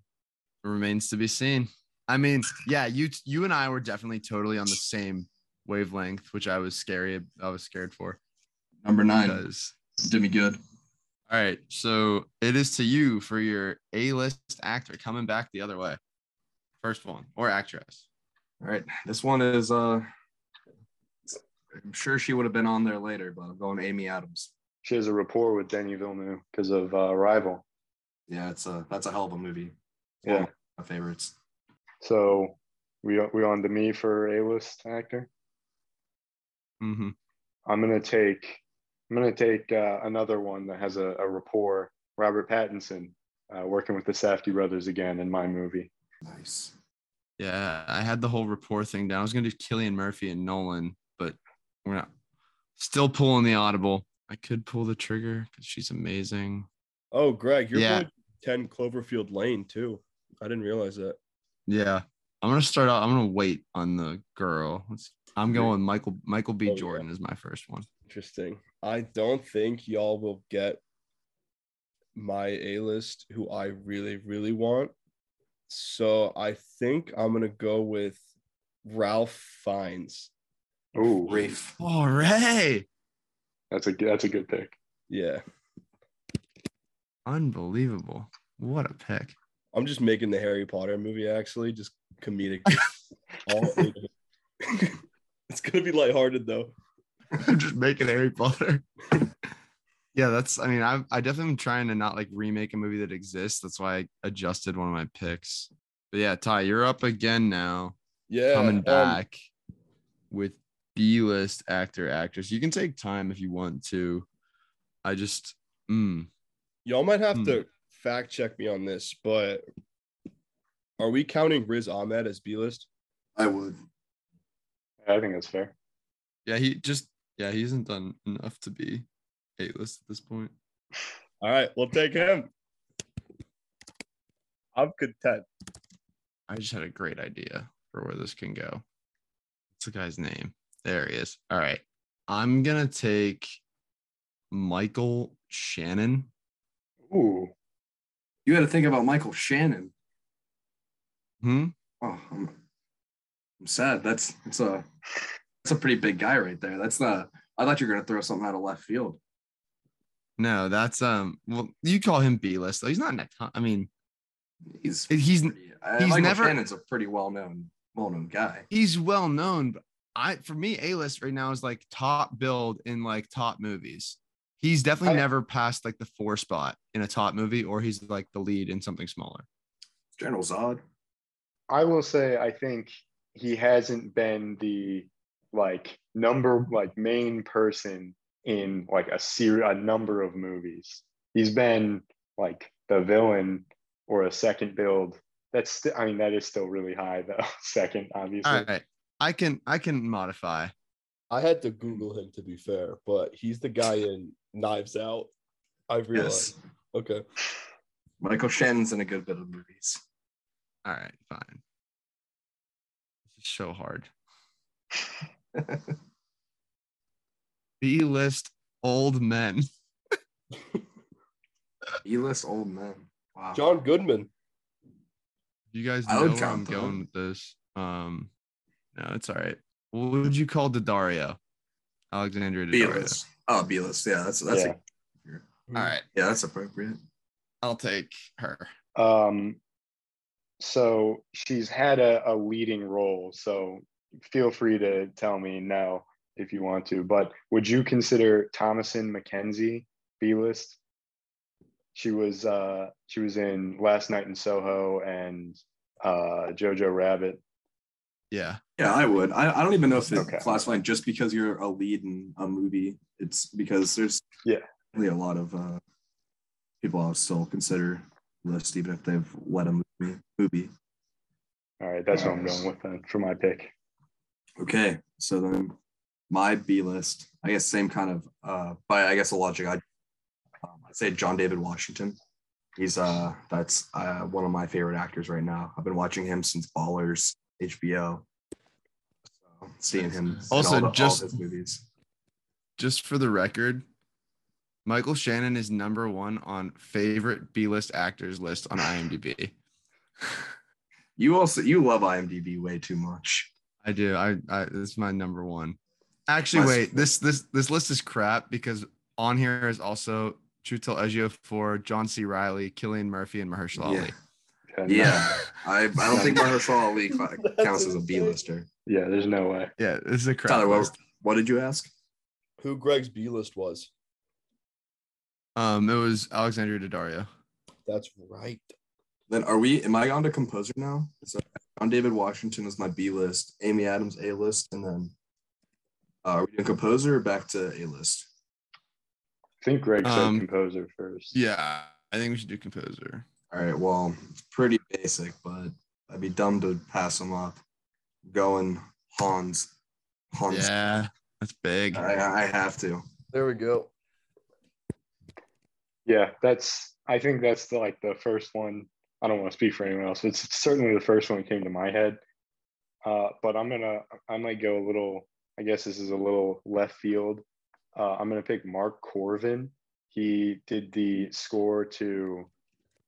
remains to be seen. I mean, yeah, you you and I were definitely totally on the same wavelength, which I was scary. I was scared for number nine, because. did me good. All right, so it is to you for your A-list actor coming back the other way. First one or actress. All right, this one is uh, I'm sure she would have been on there later, but I'm going Amy Adams. She has a rapport with Denis Villeneuve because of uh, Arrival. Yeah, it's a that's a hell of a movie. It's Yeah. one of my favorites. So we we on to me for A-list actor. Mm-hmm. I'm gonna take I'm gonna take uh, another one that has a, a rapport. Robert Pattinson uh, working with the Safdie brothers again in my movie. Nice. Yeah, I had the whole rapport thing down. I was gonna do Cillian Murphy and Nolan, but we're not still pulling the audible. I could pull the trigger because she's amazing. Oh, Greg, you're Yeah. going 10 Cloverfield Lane too. I didn't realize that. Yeah, I'm gonna start out. I'm gonna wait on the girl. I'm going Michael Michael B. Oh, yeah. Jordan is my first one. Interesting. I don't think y'all will get my A list who I really, really want. So I think I'm gonna go with Ralph Fiennes. Ooh, Rafe. All right, that's a that's a good pick. Yeah. unbelievable. What a pick. I'm just making the Harry Potter movie actually, just comedic. All of it. it's gonna be lighthearted though. I'm just making Harry Potter. yeah, that's. I mean, I I definitely am trying to not like remake a movie that exists. That's why I adjusted one of my picks. But yeah, Ty, you're up again now, Yeah. coming um, back with B list actor actress. You can take time if you want to. I just mm, Y'all might have Hmm. to fact check me on this, but are we counting Riz Ahmed as B list? I would. I think that's fair. yeah, he just yeah, he hasn't done enough to be A list at this point. All right, we'll take him. I'm content. I just had a great idea for where this can go. What's the guy's name? There he is. All right. I'm gonna take Michael Shannon. Ooh, You had to think about Michael Shannon. Hmm. Oh, I'm, I'm sad. That's that's a that's a pretty big guy right there. That's not. I thought you were gonna throw something out of left field. No, that's um. Well, you call him B list though. He's not in. I mean, He's he's pretty, uh, he's Michael never- Shannon's a pretty well known well known guy. he's well known, but I for me, A list right now is like top build in like top movies. He's definitely I- never passed like the four spot in a top movie, or he's like the lead in something smaller. General Zod. I will say I think he hasn't been the like number like main person in like a series a number of movies. He's been like the villain or a second build. That's st- I mean that is still really high though. Second, obviously. All right, I can I can modify. I had to Google him to be fair, but he's the guy in Knives Out. I realized. Yes. Okay. Michael Shannon's in a good bit of movies. All right, fine. This is so hard. B list old men. B list old men. Wow. John Goodman. You guys I know where I'm count them. going with this. Um, no, it's all right. What would you call Daddario? Alexandria Daddario. B-list. Oh, B-list. Yeah, that's that's Yeah. All right, yeah, that's appropriate. I'll take her. Um, so she's had a, a leading role. So feel free to tell me no if you want to. But would you consider Thomasin McKenzie B list? She was uh, she was in Last Night in Soho and uh, Jojo Rabbit. Yeah, Yeah, I would. I, I don't even know if it's Okay. classified just because you're a lead in a movie. It's because there's Yeah. really a lot of uh, people I would still consider list even if they've led a movie. movie. All right, that's what I'm going with then for my pick. Okay, so then my B list, I guess same kind of uh by I guess a logic I um, I'd say John David Washington. He's uh that's uh, one of my favorite actors right now. I've been watching him since Ballers, HBO. So seeing him Also, the- just- his movies. just for the record, Michael Shannon is number one on favorite B list actors list on IMDb. You also you love IMDb way too much. I do. I, I this is my number one. Actually, My- wait. This this this list is crap because on here is also Chiwetel Ejiofor, John C. Reilly, Cillian Murphy, and Mahershala Yeah. Ali. no- Yeah, I, I don't think Mahershala Ali counts as a B lister. yeah, there's no way. Yeah, this is a crap Tyler, what, what did you ask? Who Greg's B list was. Um, it was Alexandria Daddario. That's right. Then are we? Am I on to composer now? So John David Washington is my B list, Amy Adams A list, and then uh, are we doing composer or back to A list? I think Greg said Um, composer first. Yeah, I think we should do composer. All right. Well, pretty basic, but I'd be dumb to pass him up. Going Hans. Hans. Yeah, that's big. I, I have to. There we go. Yeah, that's. I think that's the, like the first one. I don't want to speak for anyone else. But it's certainly the first one that came to my head. Uh, but I'm gonna. I might go a little. I guess this is a little left field. Uh, I'm gonna pick Mark Korven. He did the score to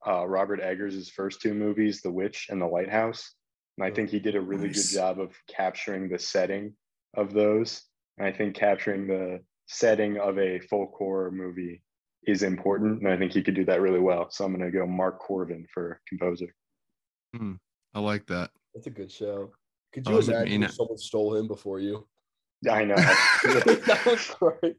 uh, Robert Eggers' first two movies, The Witch and The Lighthouse. And I think he did a really Nice. good job of capturing the setting of those. And I think capturing the setting of a folk horror movie is important. And I think he could do that really well. So I'm going to go Mark Korven for composer. I like that. That's a good show. Could I you wasn't imagine mean if it. someone stole him before you? I know. that was great.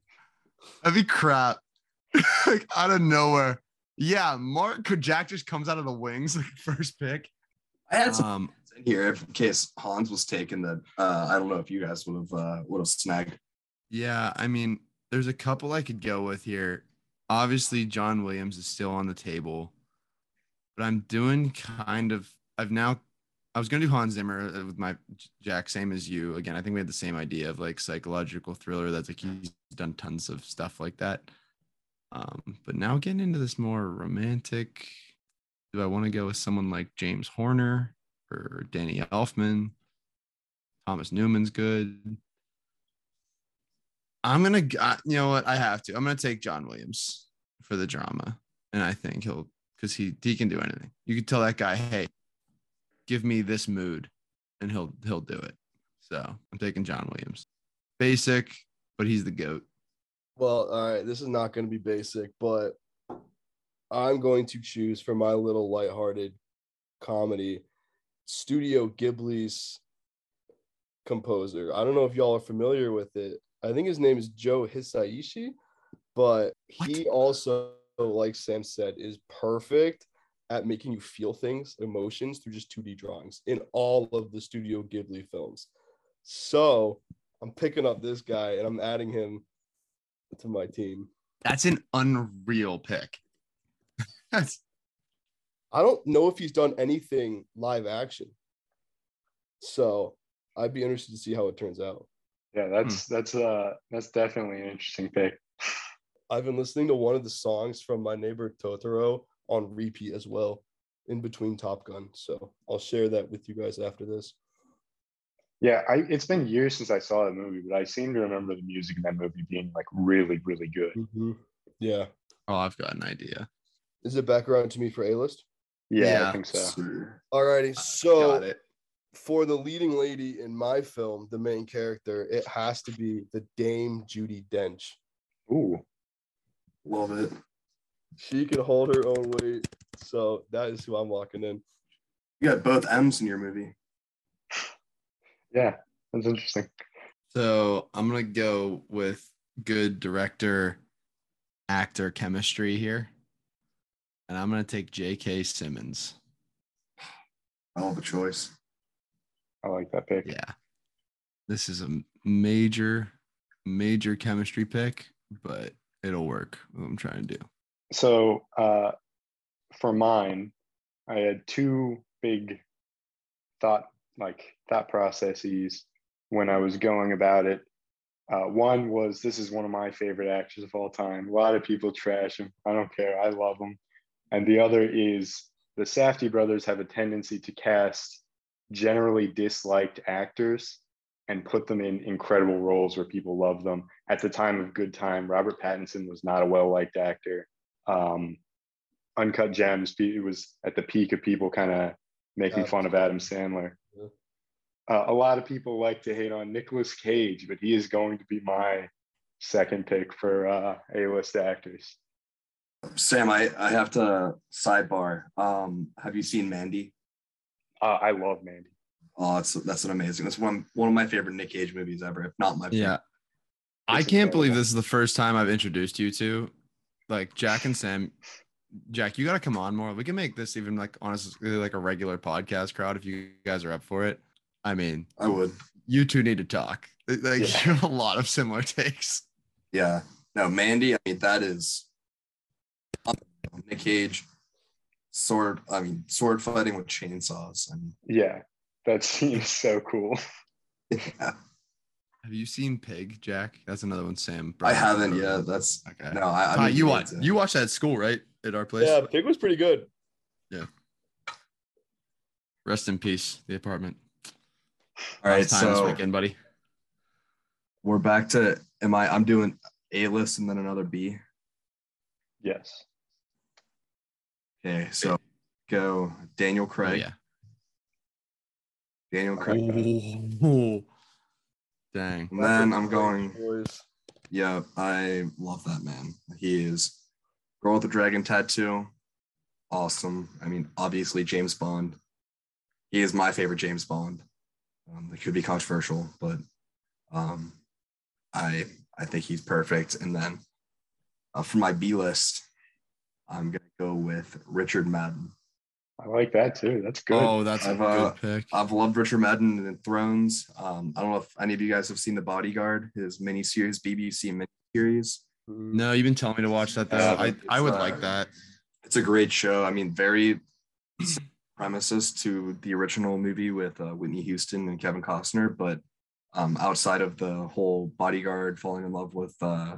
That'd be crap. like out of nowhere. Yeah, Mark Kojak just comes out of the wings like first pick. I had some Um, here in case Hans was taken that uh, I don't know if you guys would have uh, would have snagged. Yeah, I mean, there's a couple I could go with here. Obviously, John Williams is still on the table, but I'm doing kind of. I've now. I was gonna do Hans Zimmer uh, with my Jack, same as you. Again, I think we had the same idea of like psychological thriller. That's like he's done tons of stuff like that. Um, but now getting into this more romantic. Do I want to go with someone like James Horner or Danny Elfman? Thomas Newman's good. I'm gonna, you know what? I have to. I'm gonna take John Williams for the drama, and I think he'll because he he can do anything. You can tell that guy, hey, give me this mood, and he'll he'll do it. So I'm taking John Williams. Basic, but he's the goat. Well, all right. This is not going to be basic, but I'm going to choose for my little lighthearted comedy Studio Ghibli's composer. I don't know if y'all are familiar with it. I think his name is Joe Hisaishi, but he also, like Sam said, is perfect at making you feel things, emotions through just 2D drawings in all of the Studio Ghibli films. So I'm picking up this guy and I'm adding him to my team. That's an unreal pick. That's I don't know if he's done anything live action. So I'd be interested to see how it turns out. Yeah, that's hmm. that's uh that's definitely an interesting pick. I've been listening to one of the songs from My Neighbor Totoro on repeat as well in between Top Gun. So I'll share that with you guys after this. Yeah, I, it's been years since I saw that movie, but I seem to remember the music in that movie being like really, really good. Mm-hmm. Yeah. Oh, I've got an idea. Is it back around to me for A list? Yeah, yeah, I think so. All righty. so for the leading lady in my film, the main character, it has to be the Dame Judi Dench. Ooh, love it. She can hold her own weight, so that is who I'm walking in. You got both M's in your movie. Yeah, that's interesting. So I'm gonna go with good director, actor chemistry here, and I'm gonna take J.K. Simmons. I love a choice. I like that pick. Yeah. This is a major, major chemistry pick, but it'll work. What I'm trying to do. So uh, for mine, I had two big thought like thought processes when I was going about it. Uh, one was this is one of my favorite actors of all time. A lot of people trash him. I don't care. I love him. And the other is the Safdie brothers have a tendency to cast generally disliked actors and put them in incredible roles where people love them. At the time of Good Time, Robert Pattinson was not a well liked actor. Um, Uncut Gems, it was at the peak of people kind of making fun of Adam Sandler. Uh, a lot of people like to hate on Nicolas Cage, but he is going to be my second pick for uh, A-list actors. Sam, I, I have to sidebar. Um, have you seen Mandy? Uh, I love Mandy. Oh, that's that's an amazing. That's one one of my favorite Nick Cage movies ever, if not my. Favorite. Yeah, I can't believe this is the first time I've introduced you to, like Jack and Sam. Jack, you got to come on more. We can make this even like honestly like a regular podcast crowd if you guys are up for it. I mean, I would. You two need to talk. Like yeah. you have a lot of similar takes. Yeah. No, Mandy. I mean, that is Nick Cage sword i mean sword fighting with chainsaws I mean, yeah that seems so cool. Yeah. have you seen pig jack? That's another one sam i haven't yeah that's okay. no i, I you watch you watched that at school right? At our place? Yeah pig was pretty good. Yeah. Rest in peace the apartment. All right so this weekend buddy. we're back to am i i'm doing a list and then another b? Yes Okay, so go Daniel oh, Craig. Oh, yeah. Daniel Craig. Oh, dang. And then I'm going. Yeah, I love that man. He is girl with the dragon tattoo. Awesome. I mean, obviously James Bond. He is my favorite James Bond. Um, it could be controversial, but um, I I think he's perfect. And then uh, for my B list, I'm gonna go with Richard Madden. I like that too. That's good. Oh, that's a I've, uh, good pick. I've loved Richard Madden in Thrones. Um, I don't know if any of you guys have seen The Bodyguard, his miniseries, BBC miniseries. Mm, No, you've been telling me to watch that though. Yeah, I, I would uh, like that. It's a great show. I mean, very similar premises to the original movie with uh, Whitney Houston and Kevin Costner, but um, outside of the whole bodyguard falling in love with uh,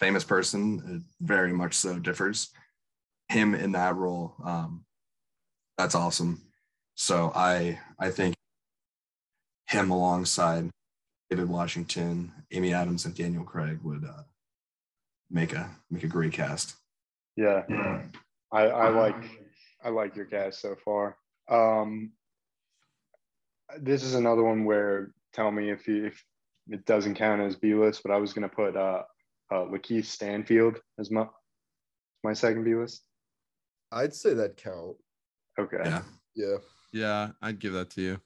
famous person, it very much so differs. Him in that role, um, that's awesome. So I I think him alongside David Washington, Amy Adams, and Daniel Craig would uh, make a make a great cast. Yeah, I, I like I like your cast so far. Um, this is another one where tell me if you, if it doesn't count as B list, but I was gonna put uh, uh Lakeith Stanfield as my my second B list. I'd say that count. Okay. Yeah. Yeah. Yeah, I'd give that to you.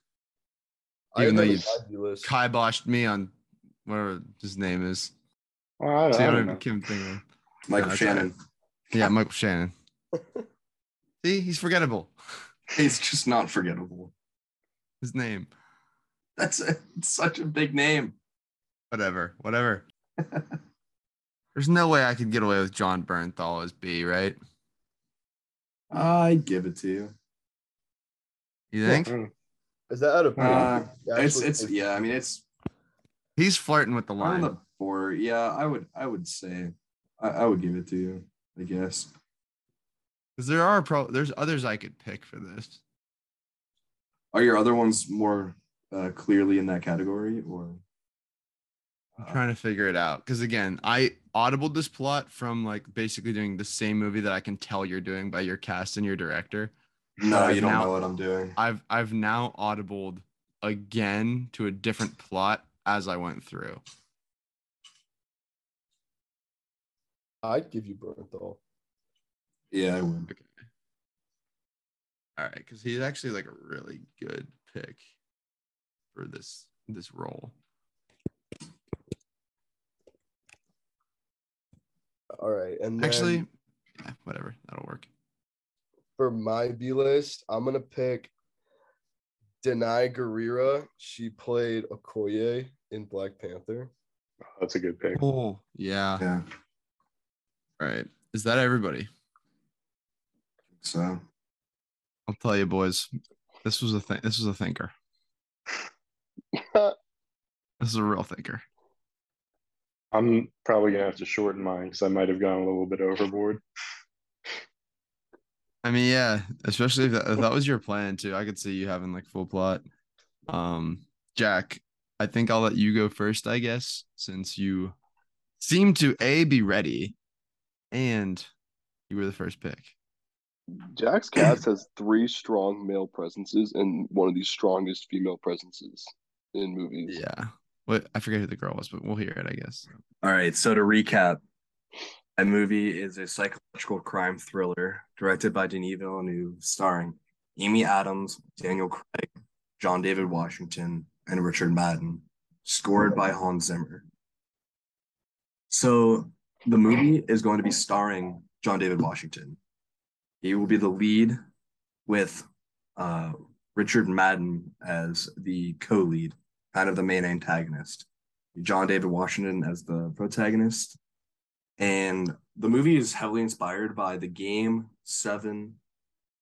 Even had though you on my B list. Kiboshed me on whatever his name is. Well, I, See, I I don't don't know. even think of. Michael that's Shannon. Yeah, Michael Shannon. See, he's forgettable. He's just not forgettable. His name. That's a, such a big name. Whatever. Whatever. There's no way I could get away with Jon Bernthal as B, right? I give it to you. You think? Mm. Is that out of Uh, Yeah, it's actually, it's yeah. I mean, it's He's flirting with the on line. the four. Yeah, I would I would say I, I would give it to you. I guess. Because there are pro there's others I could pick for this. Are your other ones more uh, clearly in that category, or I'm trying to figure it out. Because again, I audibled this plot from like basically doing the same movie that I can tell you're doing by your cast and your director. no? I've You don't now- know what I'm doing. I've I've now audibled again to a different plot as I went through. I'd give you Bernthal. Yeah, I would. Okay. All right, because he's actually like a really good pick for this this role. All right. And then Actually, yeah, whatever, that'll work. for my B list, I'm gonna pick Danai Gurira. She played Okoye in Black Panther. That's a good pick. Oh, yeah. Yeah. All right. Is that everybody? So I'll tell you, boys. This was a thing. This was a thinker. This is a real thinker. I'm probably gonna have to shorten mine because I might have gone a little bit overboard. I mean, yeah, especially if that, if that was your plan too. I could see you having like full plot. Um, Jack, I think I'll let you go first, I guess, since you seem to a be ready, and you were the first pick. Jack's cast has three strong male presences and one of the strongest female presences in movies. Yeah. What I forget who the girl was, but we'll hear it, I guess. All right. So to recap, that movie is a psychological crime thriller directed by Denis Villeneuve, starring Amy Adams, Daniel Craig, John David Washington, and Richard Madden, scored by Hans Zimmer. So the movie is going to be starring John David Washington. He will be the lead with uh, Richard Madden as the co-lead, kind of the main antagonist. John David Washington as the protagonist. And the movie is heavily inspired by the game Seven,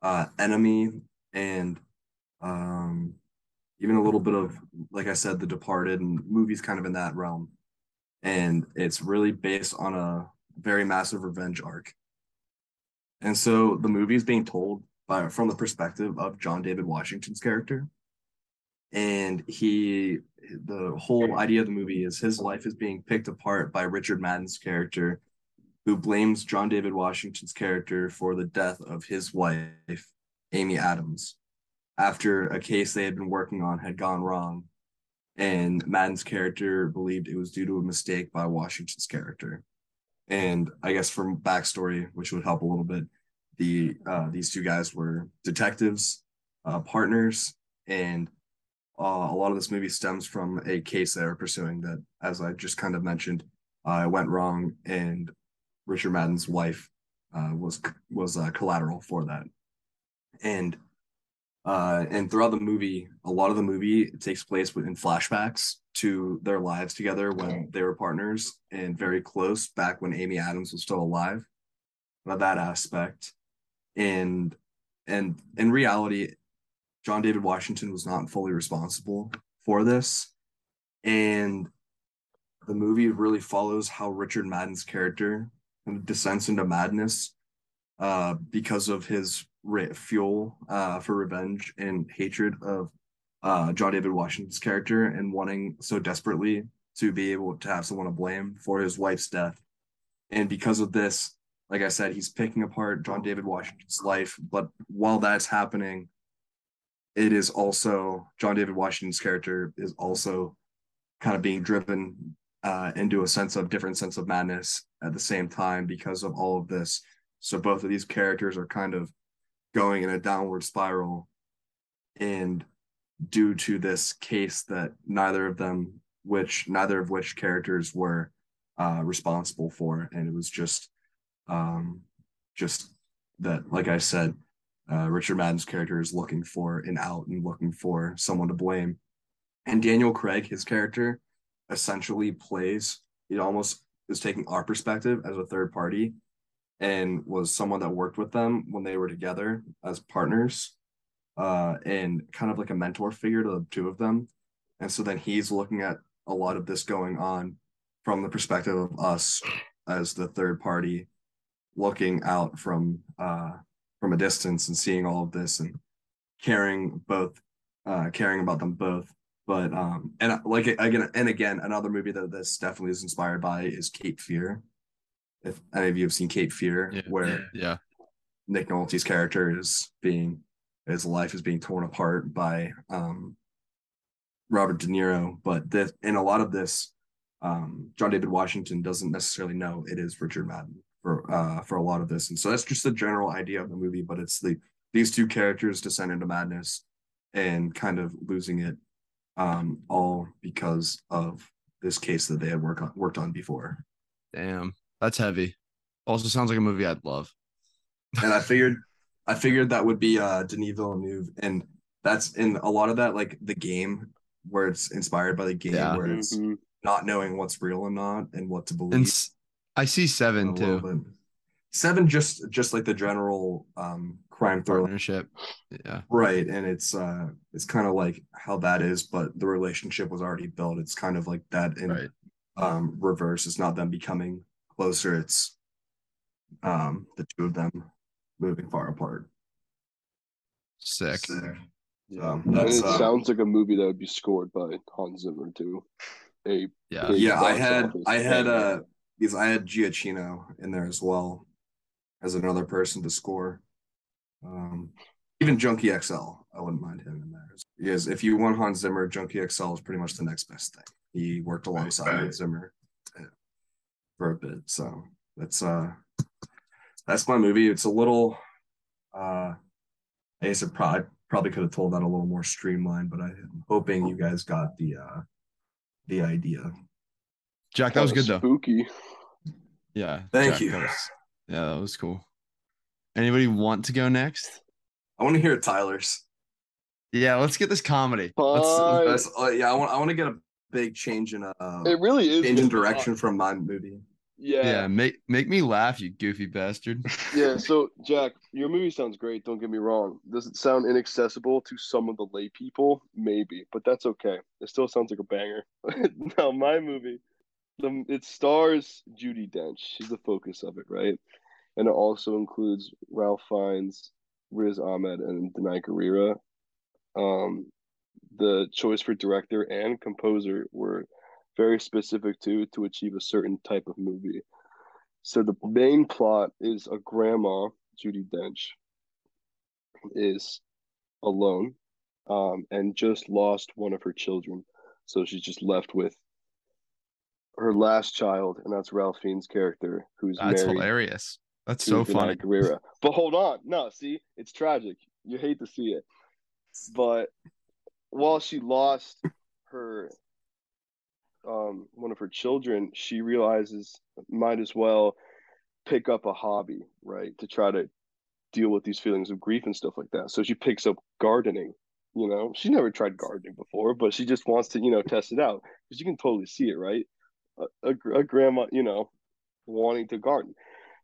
uh, Enemy, and um, even a little bit of, like I said, The Departed and movies kind of in that realm. And it's really based on a very massive revenge arc. And so the movie is being told by from the perspective of John David Washington's character. And he the whole idea of the movie is his life is being picked apart by Richard Madden's character, who blames John David Washington's character for the death of his wife, Amy Adams, after a case they had been working on had gone wrong. And Madden's character believed it was due to a mistake by Washington's character. And I guess from backstory, which would help a little bit, the uh, these two guys were detectives, uh, partners, and uh, a lot of this movie stems from a case they were pursuing that, as I just kind of mentioned, uh, went wrong, and Richard Madden's wife uh, was was uh, collateral for that. And Uh, and throughout the movie, a lot of the movie takes place within flashbacks to their lives together when they were partners and very close back when Amy Adams was still alive. About that aspect, and and in reality, John David Washington was not fully responsible for this, and the movie really follows how Richard Madden's character descends into madness uh, because of his fuel uh, for revenge and hatred of uh, John David Washington's character and wanting so desperately to be able to have someone to blame for his wife's death. And because of this, like I said, he's picking apart John David Washington's life. But while that's happening, it is also John David Washington's character is also kind of being driven uh, into a sense of different sense of madness at the same time because of all of this. So both of these characters are kind of going in a downward spiral, and due to this case that neither of them, which neither of which characters were uh, responsible for, and it was just, um, just that, like I said, uh, Richard Madden's character is looking for an out and looking for someone to blame, and Daniel Craig, his character, essentially plays it almost is taking our perspective as a third party and was someone that worked with them when they were together as partners uh, and kind of like a mentor figure to the two of them. And so then he's looking at a lot of this going on from the perspective of us as the third party looking out from uh, from a distance and seeing all of this and caring both uh, caring about them both but um, and like again and again, another movie that this definitely is inspired by is Cape Fear. If any of you have seen Cape Fear, Yeah. where Yeah. Nick Nolte's character is being his life is being torn apart by um, Robert De Niro, but this in a lot of this, um, John David Washington doesn't necessarily know it is Richard Madden for uh, for a lot of this, and so that's just the general idea of the movie. But it's the these two characters descend into madness and kind of losing it um, all because of this case that they had worked on, worked on before. Damn. That's heavy. Also sounds like a movie I'd love. And I figured, I figured that would be uh, Denis Villeneuve, and that's in a lot of that, like the game, where it's inspired by the game, Yeah. where it's Mhm. not knowing what's real and not, and what to believe. And s- I see seven too. Seven, just just like the general um, crime thriller Partnership. Yeah. Right. And it's uh it's kind of like how that is, but the relationship was already built. It's kind of like that in Right. um reverse. It's not them becoming closer, it's um the two of them moving far apart. Sick. So, Yeah. Um, that's, it uh, sounds like a movie that would be scored by Hans Zimmer too. A Yeah. big yeah, I had office I had banger. Because I had Giacchino in there as well as another person to score. Um even Junkie XL, I wouldn't mind him in there. Because if you want Hans Zimmer, Junkie XL is pretty much the next best thing. He worked alongside with Zimmer uh, for a bit. So that's uh that's my movie. It's a little uh I guess it probably probably could have told that a little more streamlined, but I'm hoping you guys got the uh the idea. Jack, that was Kinda good though. Spooky. Yeah. Thank Jack, you. that was- yeah, that was cool. Anybody want to go next? I want to hear Tyler's. Yeah, let's get this comedy. Let's, Fine. That's, uh, yeah, I want I want to get a big change in uh It really is change in gonna direction from my movie. Yeah, yeah, make make me laugh, you goofy bastard. yeah. So, Jack, your movie sounds great. Don't get me wrong. Does it sound inaccessible to some of the lay people? Maybe, but that's okay. It still sounds like a banger. now, my movie, the it stars Judi Dench. She's the focus of it, right? And it also includes Ralph Fiennes, Riz Ahmed, and Danai Gurira. Um, the choice for director and composer were very specific to to achieve a certain type of movie. So the main plot is a grandma, Judy Dench, is alone, um, and just lost one of her children. So she's just left with her last child, and that's Ralph Fiennes' character, who's That's hilarious. That's so funny. Gurira. But hold on, no, see, it's tragic. You hate to see it, but while she lost her um one of her children, she realizes might as well pick up a hobby, right, to try to deal with these feelings of grief and stuff like that. So she picks up gardening. You know, she never tried gardening before, but she just wants to, you know, test it out because you can totally see it, right? A, a, grandma, you know, wanting to garden.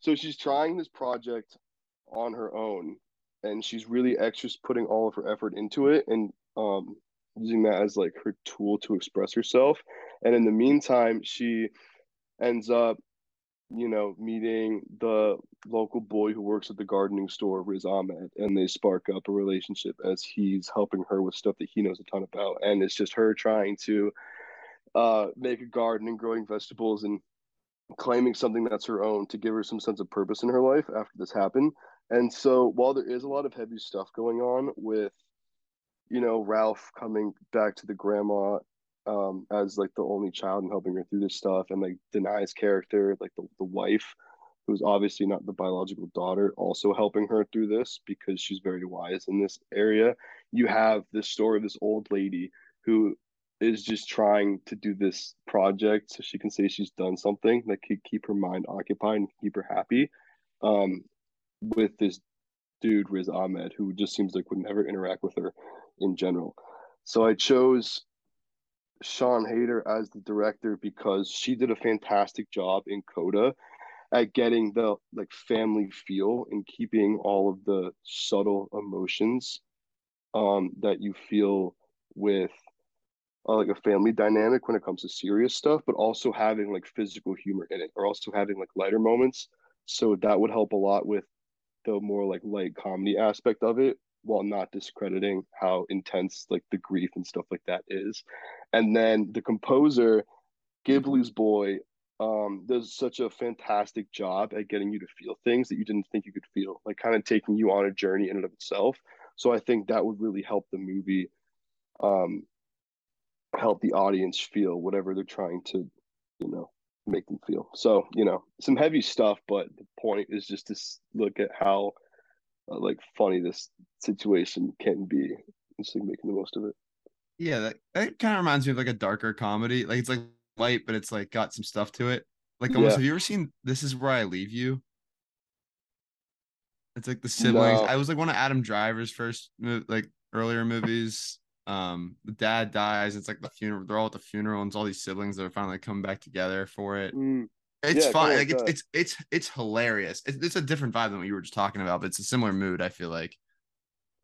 So she's trying this project on her own, and she's really extra putting all of her effort into it and um, using that as like her tool to express herself. And in the meantime, she ends up you know, meeting the local boy who works at the gardening store, Riz Ahmed, and they spark up a relationship as he's helping her with stuff that he knows a ton about. And it's just her trying to uh, make a garden and growing vegetables and claiming something that's her own to give her some sense of purpose in her life after this happened. And so while there is a lot of heavy stuff going on with, you know, Ralph coming back to the grandma um, as like the only child and helping her through this stuff, and like Danai's character, like the, the wife, who's obviously not the biological daughter, also helping her through this because she's very wise in this area. You have this story of this old lady who is just trying to do this project so she can say she's done something that could keep her mind occupied and keep her happy. Um, with this dude Riz Ahmed, who just seems like would never interact with her in general. So I chose Sian Heder as the director because she did a fantastic job in Coda at getting the like family feel and keeping all of the subtle emotions um that you feel with uh, like a family dynamic when it comes to serious stuff but also having like physical humor in it or also having like lighter moments so that would help a lot with the more like light comedy aspect of it while not discrediting how intense like the grief and stuff like that is. And then the composer, Ghibli's boy, um, does such a fantastic job at getting you to feel things that you didn't think you could feel, like kind of taking you on a journey in and of itself. So I think that would really help the movie um, help the audience feel whatever they're trying to, you know, make them feel. So, you know, some heavy stuff, but the point is just to look at how uh, like funny this situation can be. Just like making the most of it. Yeah, that, that kind of reminds me of like a darker comedy. Like it's like light, but it's like got some stuff to it. Like almost, yeah. have you ever seen This Is Where I Leave You? It's like the siblings. No. I was like one of Adam Driver's first like earlier movies. Um, the dad dies. It's like the funeral. They're all at the funeral, and it's all these siblings that are finally coming back together for it. Mm. It's yeah, fun. Like it's, it's it's it's hilarious. It's, it's a different vibe than what you were just talking about, but it's a similar mood. I feel like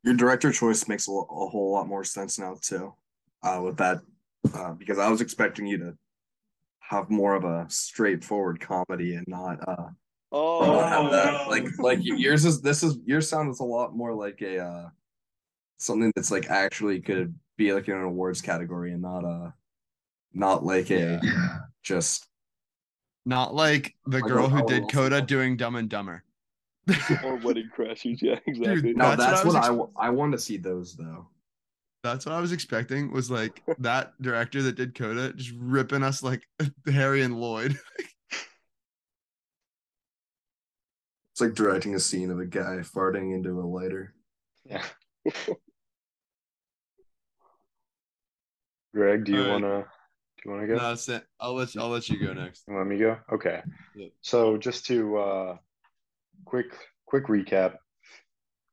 your director choice makes a, a whole lot more sense now too, uh, with that, uh, because I was expecting you to have more of a straightforward comedy and not uh oh not have that like like yours is this is your sound is a lot more like a uh something that's like actually could be like in an awards category and not uh not like a yeah. just not like the girl who did Coda doing Dumb and Dumber. or Wedding Crashers, yeah, exactly. Dude, no, that's, that's what, I, what I, I want to see those though. That's what I was expecting was like that director that did Coda just ripping us like Harry and Lloyd. it's like directing a scene of a guy farting into a lighter. Yeah. Greg, do you right. want to do you want to go? No, Sam, I'll let you, I'll let you go next. Let me go. Okay. So just to uh, quick quick recap,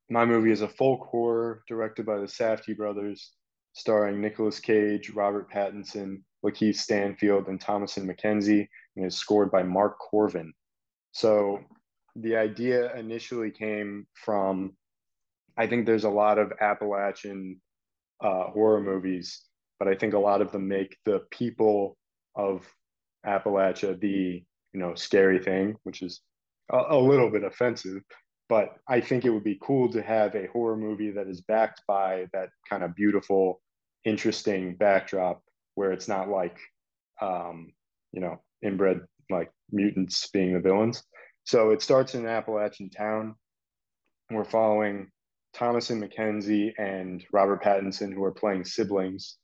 my movie is a folk horror directed by the Safdie brothers, starring Nicolas Cage, Robert Pattinson, Lakeith Stanfield, and Thomasin McKenzie, and is scored by Mark Korven. So the idea initially came from, I think there's a lot of Appalachian uh, horror movies but I think a lot of them make the people of Appalachia the you know scary thing, which is a, a little bit offensive. But I think it would be cool to have a horror movie that is backed by that kind of beautiful, interesting backdrop where it's not like, um, you know, inbred like mutants being the villains. So it starts in an Appalachian town. We're following Thomasin McKenzie and Robert Pattinson, who are playing siblings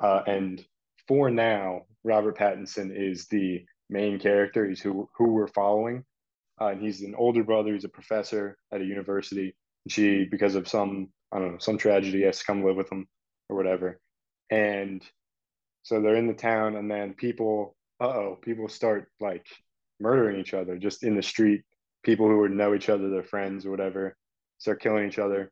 uh, and for now, Robert Pattinson is the main character. He's who who we're following. Uh, and he's an older brother. He's a professor at a university. And she, because of some I don't know some tragedy, has to come live with him or whatever. And so they're in the town, and then people, uh oh, people start like murdering each other just in the street. People who would know each other, their friends or whatever. start killing each other.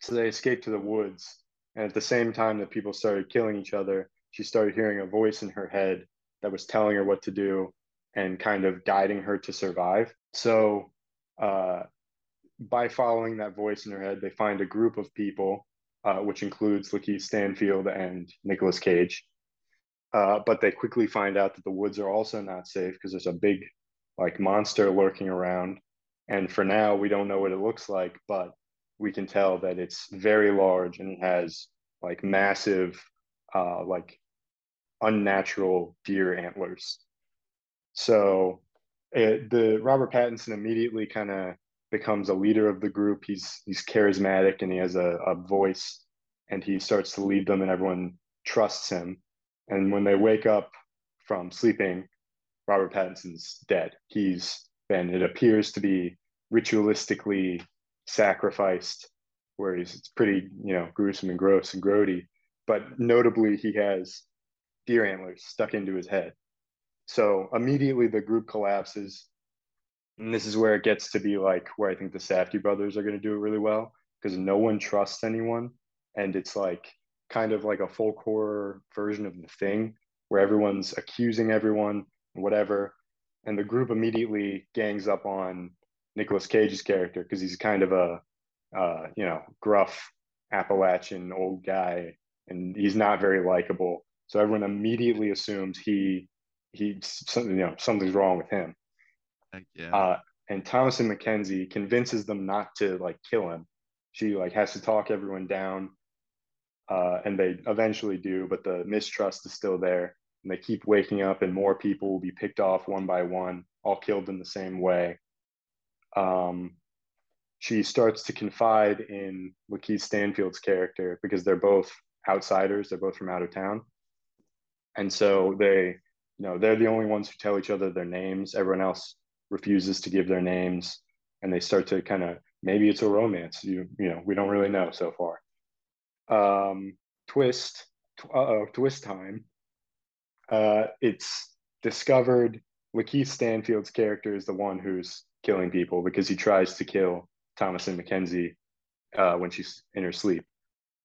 So they escape to the woods. And at the same time that people started killing each other, she started hearing a voice in her head that was telling her what to do and kind of guiding her to survive. So, uh, by following that voice in her head, they find a group of people, uh, which includes Lakeith Stanfield and Nicolas Cage. Uh, but they quickly find out that the woods are also not safe because there's a big, like, monster lurking around. And for now, we don't know what it looks like, but we can tell that it's very large and has like massive, uh, like unnatural deer antlers. So it, the Robert Pattinson immediately kind of becomes a leader of the group. He's he's charismatic and he has a, a voice, and he starts to lead them, and everyone trusts him. And when they wake up from sleeping, Robert Pattinson's dead. He's been, it appears to be ritualistically sacrificed, where he's it's pretty, you know, gruesome and gross and grody. But notably, he has deer antlers stuck into his head. So immediately the group collapses. And this is where it gets to be like where I think the Safdie brothers are going to do it really well because no one trusts anyone. And it's like kind of like a folk horror version of the thing where everyone's accusing everyone, whatever. And the group immediately gangs up on Nicolas Cage's character because he's kind of a, uh, you know, gruff Appalachian old guy and he's not very likable. So everyone immediately assumes he he something you know something's wrong with him. yeah. Uh, and Thomasin McKenzie convinces them not to like kill him. She like has to talk everyone down, uh, and they eventually do. But the mistrust is still there, and they keep waking up, and more people will be picked off one by one, all killed in the same way. Um, she starts to confide in Lakeith Stanfield's character because they're both outsiders. They're both from out of town, and so they you know they're the only ones who tell each other their names. Everyone else refuses to give their names and they start to kind of maybe it's a romance you you know we don't really know so far. Um twist uh twist time. Uh it's discovered Lakeith Stanfield's character is the one who's killing people because he tries to kill Thomasin McKenzie uh, when she's in her sleep.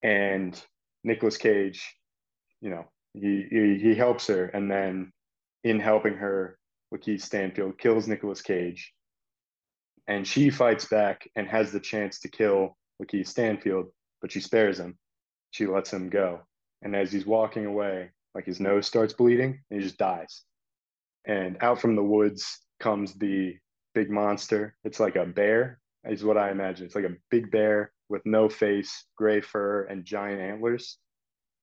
And Nicolas Cage, you know, he, he, he helps her, and then in helping her, Lakeith Stanfield kills Nicolas Cage, and she fights back and has the chance to kill Lakeith Stanfield, but she spares him. She lets him go, and as he's walking away, like his nose starts bleeding, and he just dies. And out from the woods comes the big monster. It's like a bear, is what I imagine. It's like a big bear with no face, gray fur, and giant antlers.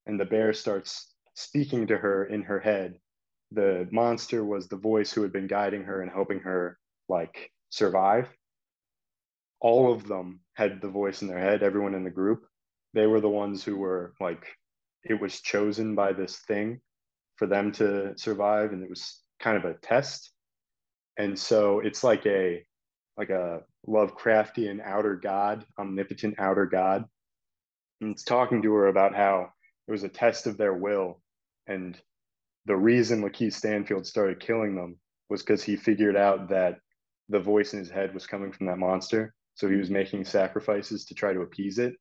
And the bear starts speaking to her in her head the monster was the voice who had been guiding her and helping her like survive all of them had the voice in their head everyone in the group they were the ones who were like it was chosen by this thing for them to survive and it was kind of a test and so it's like a like a lovecraftian outer god omnipotent outer god and it's talking to her about how it was a test of their will and the reason Lakeith Stanfield started killing them was because he figured out that the voice in his head was coming from that monster. So he was making sacrifices to try to appease it.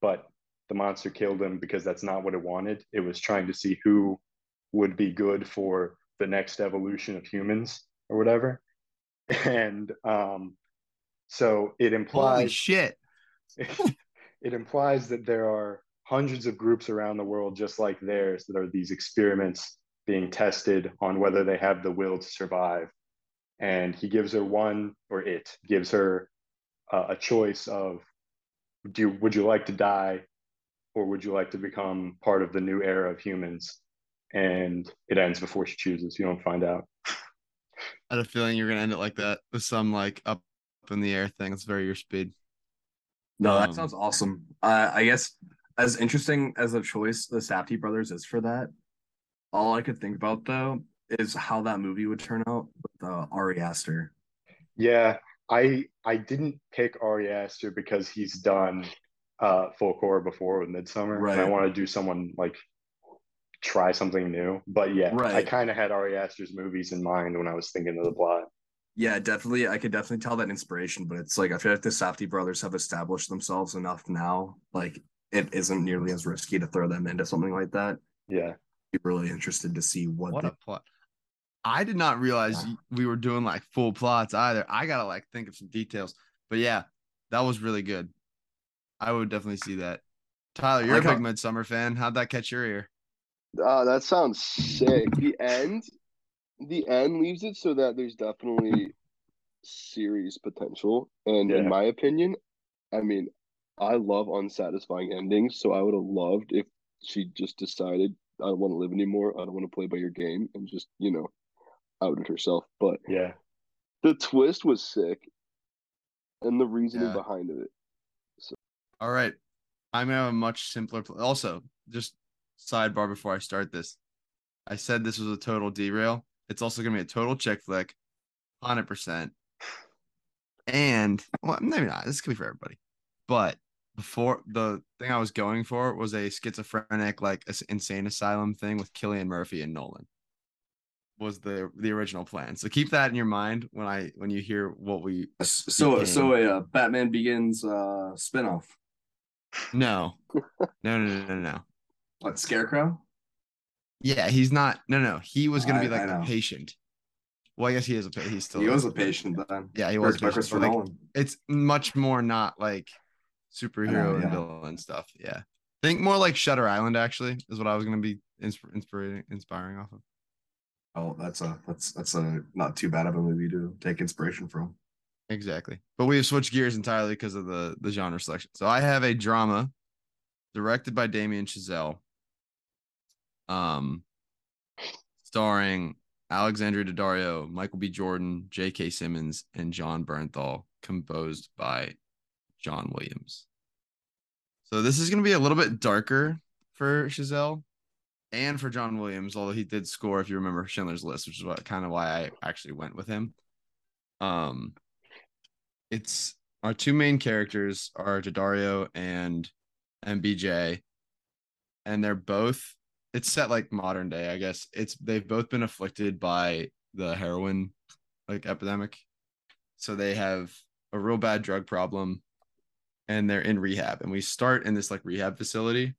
But the monster killed him because that's not what it wanted. It was trying to see who would be good for the next evolution of humans or whatever. And um, so it implies Holy shit. it implies that there are hundreds of groups around the world just like theirs that are these experiments being tested on whether they have the will to survive. And he gives her one, or it gives her uh, a choice of, do you, would you like to die, or would you like to become part of the new era of humans? And it ends before she chooses. You don't find out. I had a feeling you're gonna end it like that with some like up in the air thing. It's very your speed. No, that Um, sounds awesome. Uh, I guess as interesting as a choice the Safdie brothers is for that, all I could think about though is how that movie would turn out with uh, Ari Aster. Yeah, I I didn't pick Ari Aster because he's done uh folk horror before with Midsommar, and I want to do someone like try something new. But yeah, I kind of had Ari Aster's movies in mind when I was thinking of the plot. Yeah, definitely. I could definitely tell that inspiration, but it's like I feel like the Safdie brothers have established themselves enough now. Like it isn't nearly as risky to throw them into something like that. Yeah. Be really interested to see what, What they, a plot. I did not realize Yeah. we were doing like full plots either. I gotta like think of some details. But yeah, that was really good. I would definitely see that. Tyler, you're like a how- big Midsommar fan. How'd that catch your ear? Ah, that sounds sick. The end, the end leaves it so that there's definitely series potential. And Yeah. in my opinion, I mean, I love unsatisfying endings, so I would have loved if she just decided I don't want to live anymore. I don't want to play by your game, and just you know, outed herself. But Yeah. the twist was sick, and the reasoning Yeah. behind it. All right. I'm gonna have a much simpler pl- also just sidebar before I start this. I said this was a total derail. It's also gonna be a total chick flick, hundred percent. And well, maybe not. This could be for everybody. But before the thing I was going for was a schizophrenic, like insane asylum thing with Cillian Murphy and Nolan. Was the the original plan. So keep that in your mind when I when you hear what we so Became- so a uh, Batman Begins uh spinoff. no. No, no, no, no, no. What Scarecrow? Yeah, he's not. No, no, he was gonna be like I the patient. Well, I guess he is a he's still. he was a patient then. Yeah, he was a patient, like, Nolan. It's much more not like superhero and yeah. villain stuff. Yeah, think more like Shutter Island. Actually, is what I was gonna be insp- inspiring inspiring off of. Oh, that's a that's that's a not too bad of a movie to take inspiration from. Exactly, but we have switched gears entirely because of the the genre selection. So I have a drama directed by Damien Chazelle, um, starring Alexandria Daddario, Michael B. Jordan, J.K. Simmons, and Jon Bernthal, composed by John Williams. So this is going to be a little bit darker for Chazelle and for John Williams, although he did score, if you remember, Schindler's List, which is what kind of why I actually went with him. Um, it's our two main characters are Daddario and MBJ, and they're both. It's set like modern day, I guess. It's they've both been afflicted by the heroin like epidemic, so they have a real bad drug problem, and they're in rehab. And we start in this like rehab facility.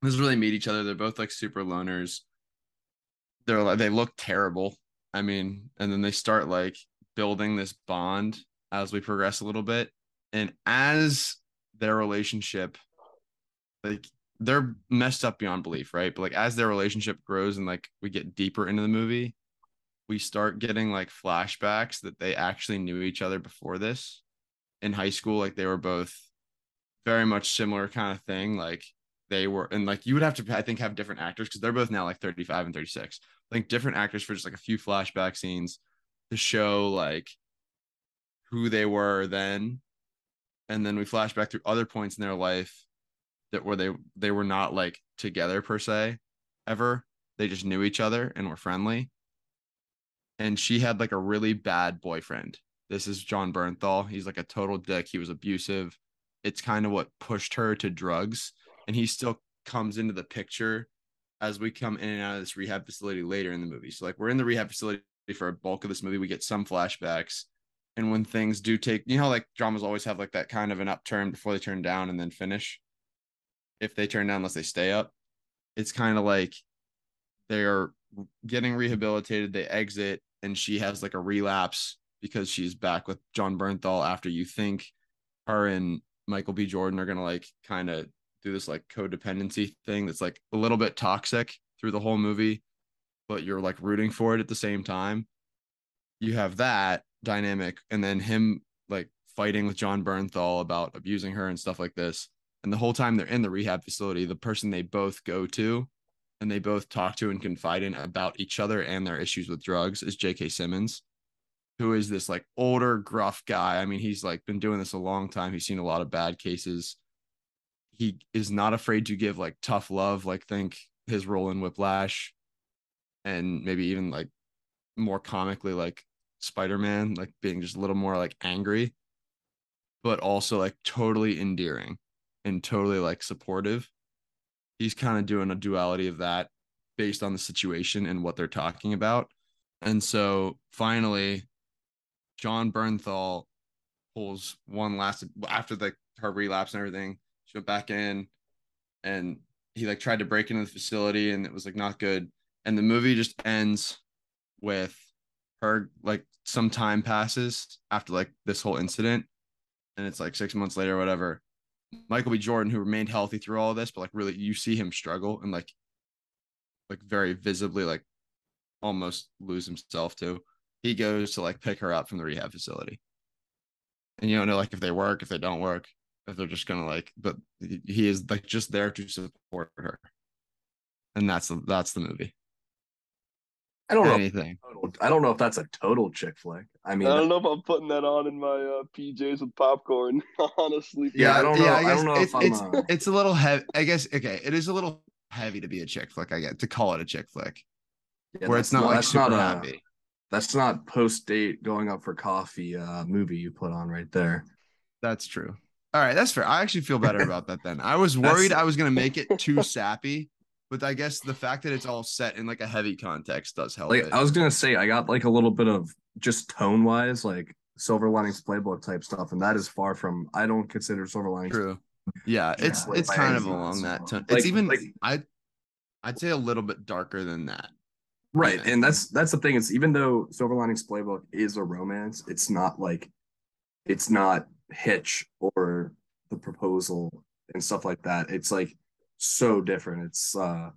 This is really meet each other. They're both like super loners. They're like they look terrible. I mean, and then they start like building this bond as we progress a little bit. And as their relationship, like they're messed up beyond belief, right? But like as their relationship grows and like we get deeper into the movie, we start getting like flashbacks that they actually knew each other before this in high school. Like they were both very much similar kind of thing. Like they were, and like you would have to, I think, have different actors because they're both now like 35 and 36. I think different actors for just like a few flashback scenes to show like who they were then and then we flash back through other points in their life that where they they were not like together per se ever. They just knew each other and were friendly. And she had like a really bad boyfriend. This is jon bernthal. He's like a total dick. He was abusive. It's kind of what pushed her to drugs. And he still comes into the picture as we come in and out of this rehab facility later in the movie. So like we're in the rehab facility for a bulk of this movie. We get some flashbacks. And when things do take you know like dramas always have like that kind of an upturn before they turn down and then finish if they turn down unless they stay up. It's kind of like they're getting rehabilitated they exit and she has like a relapse because she's back with jon bernthal after you think her and michael b. Jordan are gonna like kind of do this like codependency thing that's like a little bit toxic through the whole movie but you're like rooting for it at the same time. You have that dynamic and then him like fighting with Jon Bernthal about abusing her and stuff like this. And the whole time they're in the rehab facility, the person they both go to and they both talk to and confide in about each other and their issues with drugs is J.K. Simmons, who is this like older, gruff guy. I mean, he's like been doing this a long time. He's seen a lot of bad cases. He is not afraid to give like tough love, like think his role in Whiplash and maybe even like more comically like Spider-Man, like being just a little more like angry, but also like totally endearing and totally like supportive. He's kind of doing a duality of that based on the situation and what they're talking about. And so finally, Jon Bernthal pulls one last after the her relapse and everything. She went back in, and he like tried to break into the facility, and it was like not good. And the movie just ends with her like some time passes after like this whole incident, and it's like six months later or whatever. Michael B. Jordan, who remained healthy through all this, but like really you see him struggle and like like very visibly like almost lose himself too. He goes to like pick her up from the rehab facility. And you don't know like if they work, if they don't work, if they're just gonna like, but he is like just there to support her. And that's the that's the movie. I don't know. Anything. I don't know if that's a total chick flick. I mean, I don't know if I'm putting that on in my uh, PJs with popcorn. Honestly, Yeah, I don't know. I guess don't know if it's, I'm, it's, uh, it's a little heavy. I guess okay, it is a little heavy to be a chick flick. I get to call it a chick flick, yeah, where it's not like that's super not a- happy. That's not post date going up for coffee uh, movie you put on right there. That's true. All right, that's fair. I actually feel better about that then. I was worried I was gonna make it too sappy, but I guess the fact that it's all set in like a heavy context does help. Like it. I was gonna say, I got like a little bit of just tone wise, like Silver Linings Playbook type stuff, and that is far from. I don't consider Silver Linings. True. Yeah, it's like it's kind of along so, that tone. like- It's even like- I I'd say a little bit darker than that. Right, Yeah. and that's that's the thing. It's even though Silver Linings Playbook is a romance, it's not like it's not Hitch or the proposal and stuff like that. It's like so different. It's uh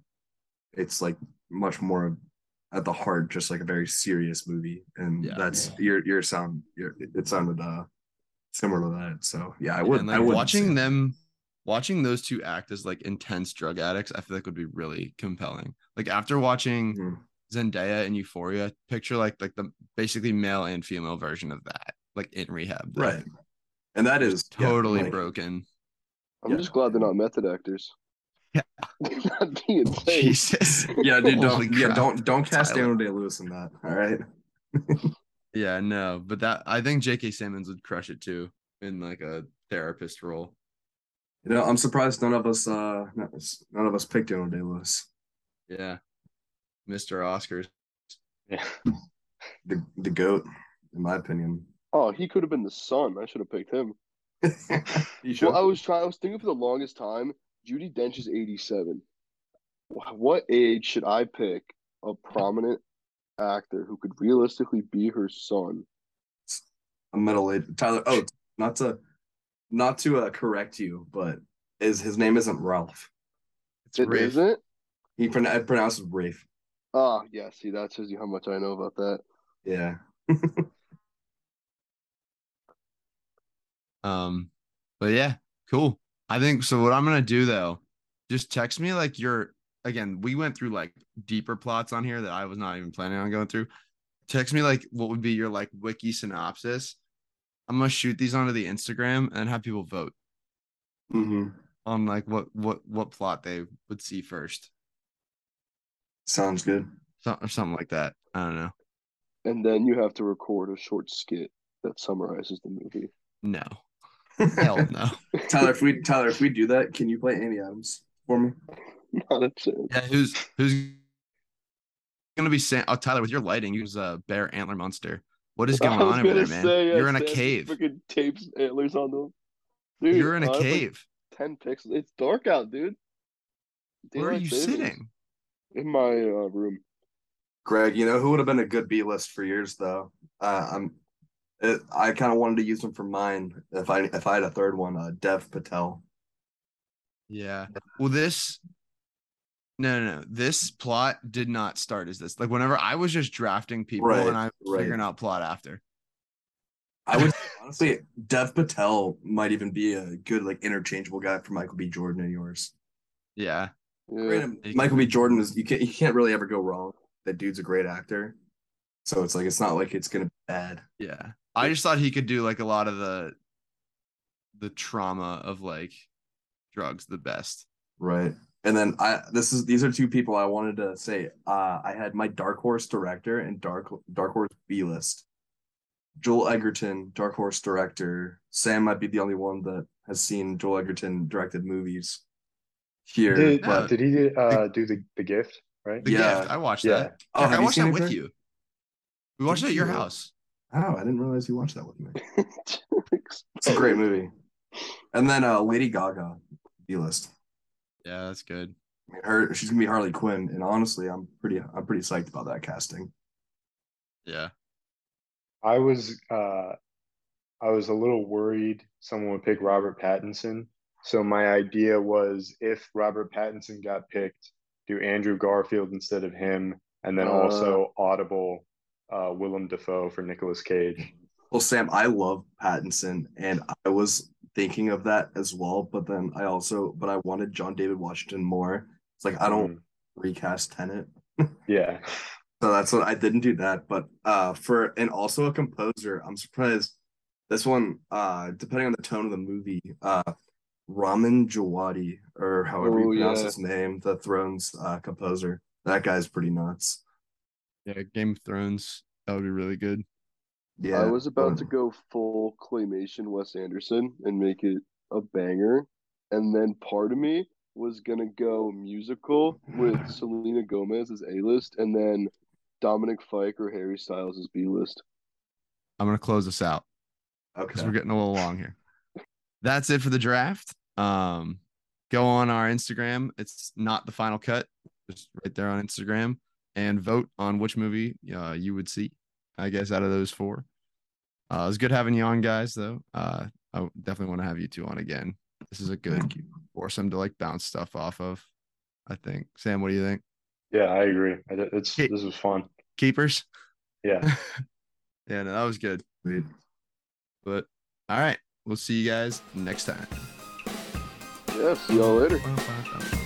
it's like much more at the heart, just like a very serious movie. And Yeah. that's your your sound your it sounded uh similar to that. So yeah, I Yeah, would and I would watching them watching those two act as like intense drug addicts, I feel like would be really compelling. Like after watching Mhm. Zendaya and Euphoria, picture like like the basically male and female version of that, like in rehab. right. And that is yeah, Totally like- broken. I'm Yeah. just glad they're not method actors. Yeah. That'd be insane. Jesus. Yeah, dude, don't yeah, don't don't cast Tyler. Daniel Day Lewis in that. All right. Yeah, no, but that I think J.K. Simmons would crush it too in like a therapist role. You know, I'm surprised none of us uh none of us picked Daniel Day Lewis. Yeah, Mr. Oscars. Yeah. The the goat, in my opinion. Oh, he could have been the son. I should have picked him. you should. Well, I was trying. I was thinking for the longest time. Judi Dench is 87. What age should I pick a prominent actor who could realistically be her son? a middle age Tyler. Oh, not to not to uh, correct you, but is his name isn't Ralph. It's It Rafe. not He pron- it pronounces Rafe. Ah, yeah. See, that shows you how much I know about that. Yeah. Um, but yeah, cool. I think so. What I'm gonna do though, just text me like your again. We went through like deeper plots on here that I was not even planning on going through. Text me like what would be your like wiki synopsis. I'm gonna shoot these onto the Instagram and have people vote hmm on like what what what plot they would see first, Sounds good. so, or something like that. I don't know. And then you have to record a short skit that summarizes the movie. No, hell no. Tyler, if we Tyler, if we do that, can you play Amy Adams for me? Not a chance. Yeah, who's who's gonna be saying? Oh, Tyler, with your lighting, you use a bear antler monster. What is going on over there, man? say, You're in a cave. Freaking tapes antlers on them. Dude, You're in a have, like, cave. Ten pixels. It's dark out, dude. Where are you savings. sitting? In my uh, room. Greg, you know who would have been a good B list for years though. Uh, I'm. It, I kind of wanted to use him for mine if I if I had a third one. Uh, Dev Patel. Yeah. Well, this. No, no, no. This plot did not start as this. Like whenever I was just drafting people Right, and I was right. figuring out plot after. I would honestly, Dev Patel might even be a good like interchangeable guy for Michael B. Jordan and yours. Yeah. Yeah. Granted, Michael B. Jordan is you can't you can't really ever go wrong. That dude's a great actor, so it's like it's not like it's gonna be bad. Yeah. I just thought he could do like a lot of the the trauma of like drugs the best. Right. And then I this is these are two people I wanted to say. Uh I had my Dark Horse director and Dark Dark Horse B list. Joel Edgerton, Dark Horse director. Sam might be the only one that has seen Joel Edgerton directed movies here. Did, but did he uh, do the, the gift, right? The Yeah. gift. I watched Yeah. that. Oh, I watched that with Greg? you. We watched it at your you? house. Oh, I didn't realize you watched that with me. It's a great movie. And then uh Lady Gaga, B list. Yeah, that's good. I mean, her she's gonna be Harley Quinn, and honestly, I'm pretty I'm pretty psyched about that casting. Yeah. I was uh I was a little worried someone would pick Robert Pattinson. So my idea was if Robert Pattinson got picked, do Andrew Garfield instead of him, and then Uh. also audible uh Willem Dafoe for Nicolas Cage. Well, Sam, I love Pattinson, and I was thinking of that as well. But then I also, but I wanted John David Washington more. It's like I don't recast Tenet, Yeah. so that's what I didn't do that. But uh, for and also a composer, I'm surprised. This one, uh, depending on the tone of the movie, uh, Ramin Djawadi or however Oh, you pronounce yeah. his name, the Thrones uh, composer. That guy's pretty nuts. Yeah, Game of Thrones. That would be really good. Yeah, I was about um, to go full claymation Wes Anderson and make it a banger, and then part of me was gonna go musical with Selena Gomez as A list, and then Dominic Fike or Harry Styles as B list. I'm gonna close this out Okay. because we're getting a little long here. That's it for the draft. Um, go on our Instagram. It's not the final cut. Just right there on Instagram and vote on which movie uh, you would see. I guess out of those four. Uh, it was good having you on, guys. Though uh, I definitely want to have you two on again. This is a good Thank you. foursome to like bounce stuff off of. I think. Sam, what do you think? Yeah, I agree. It's Okay. this was fun. Keepers. Yeah. yeah, no, that was good. Sweet. But all right, we'll see you guys next time. Yeah, see y'all later. Bye, bye, bye.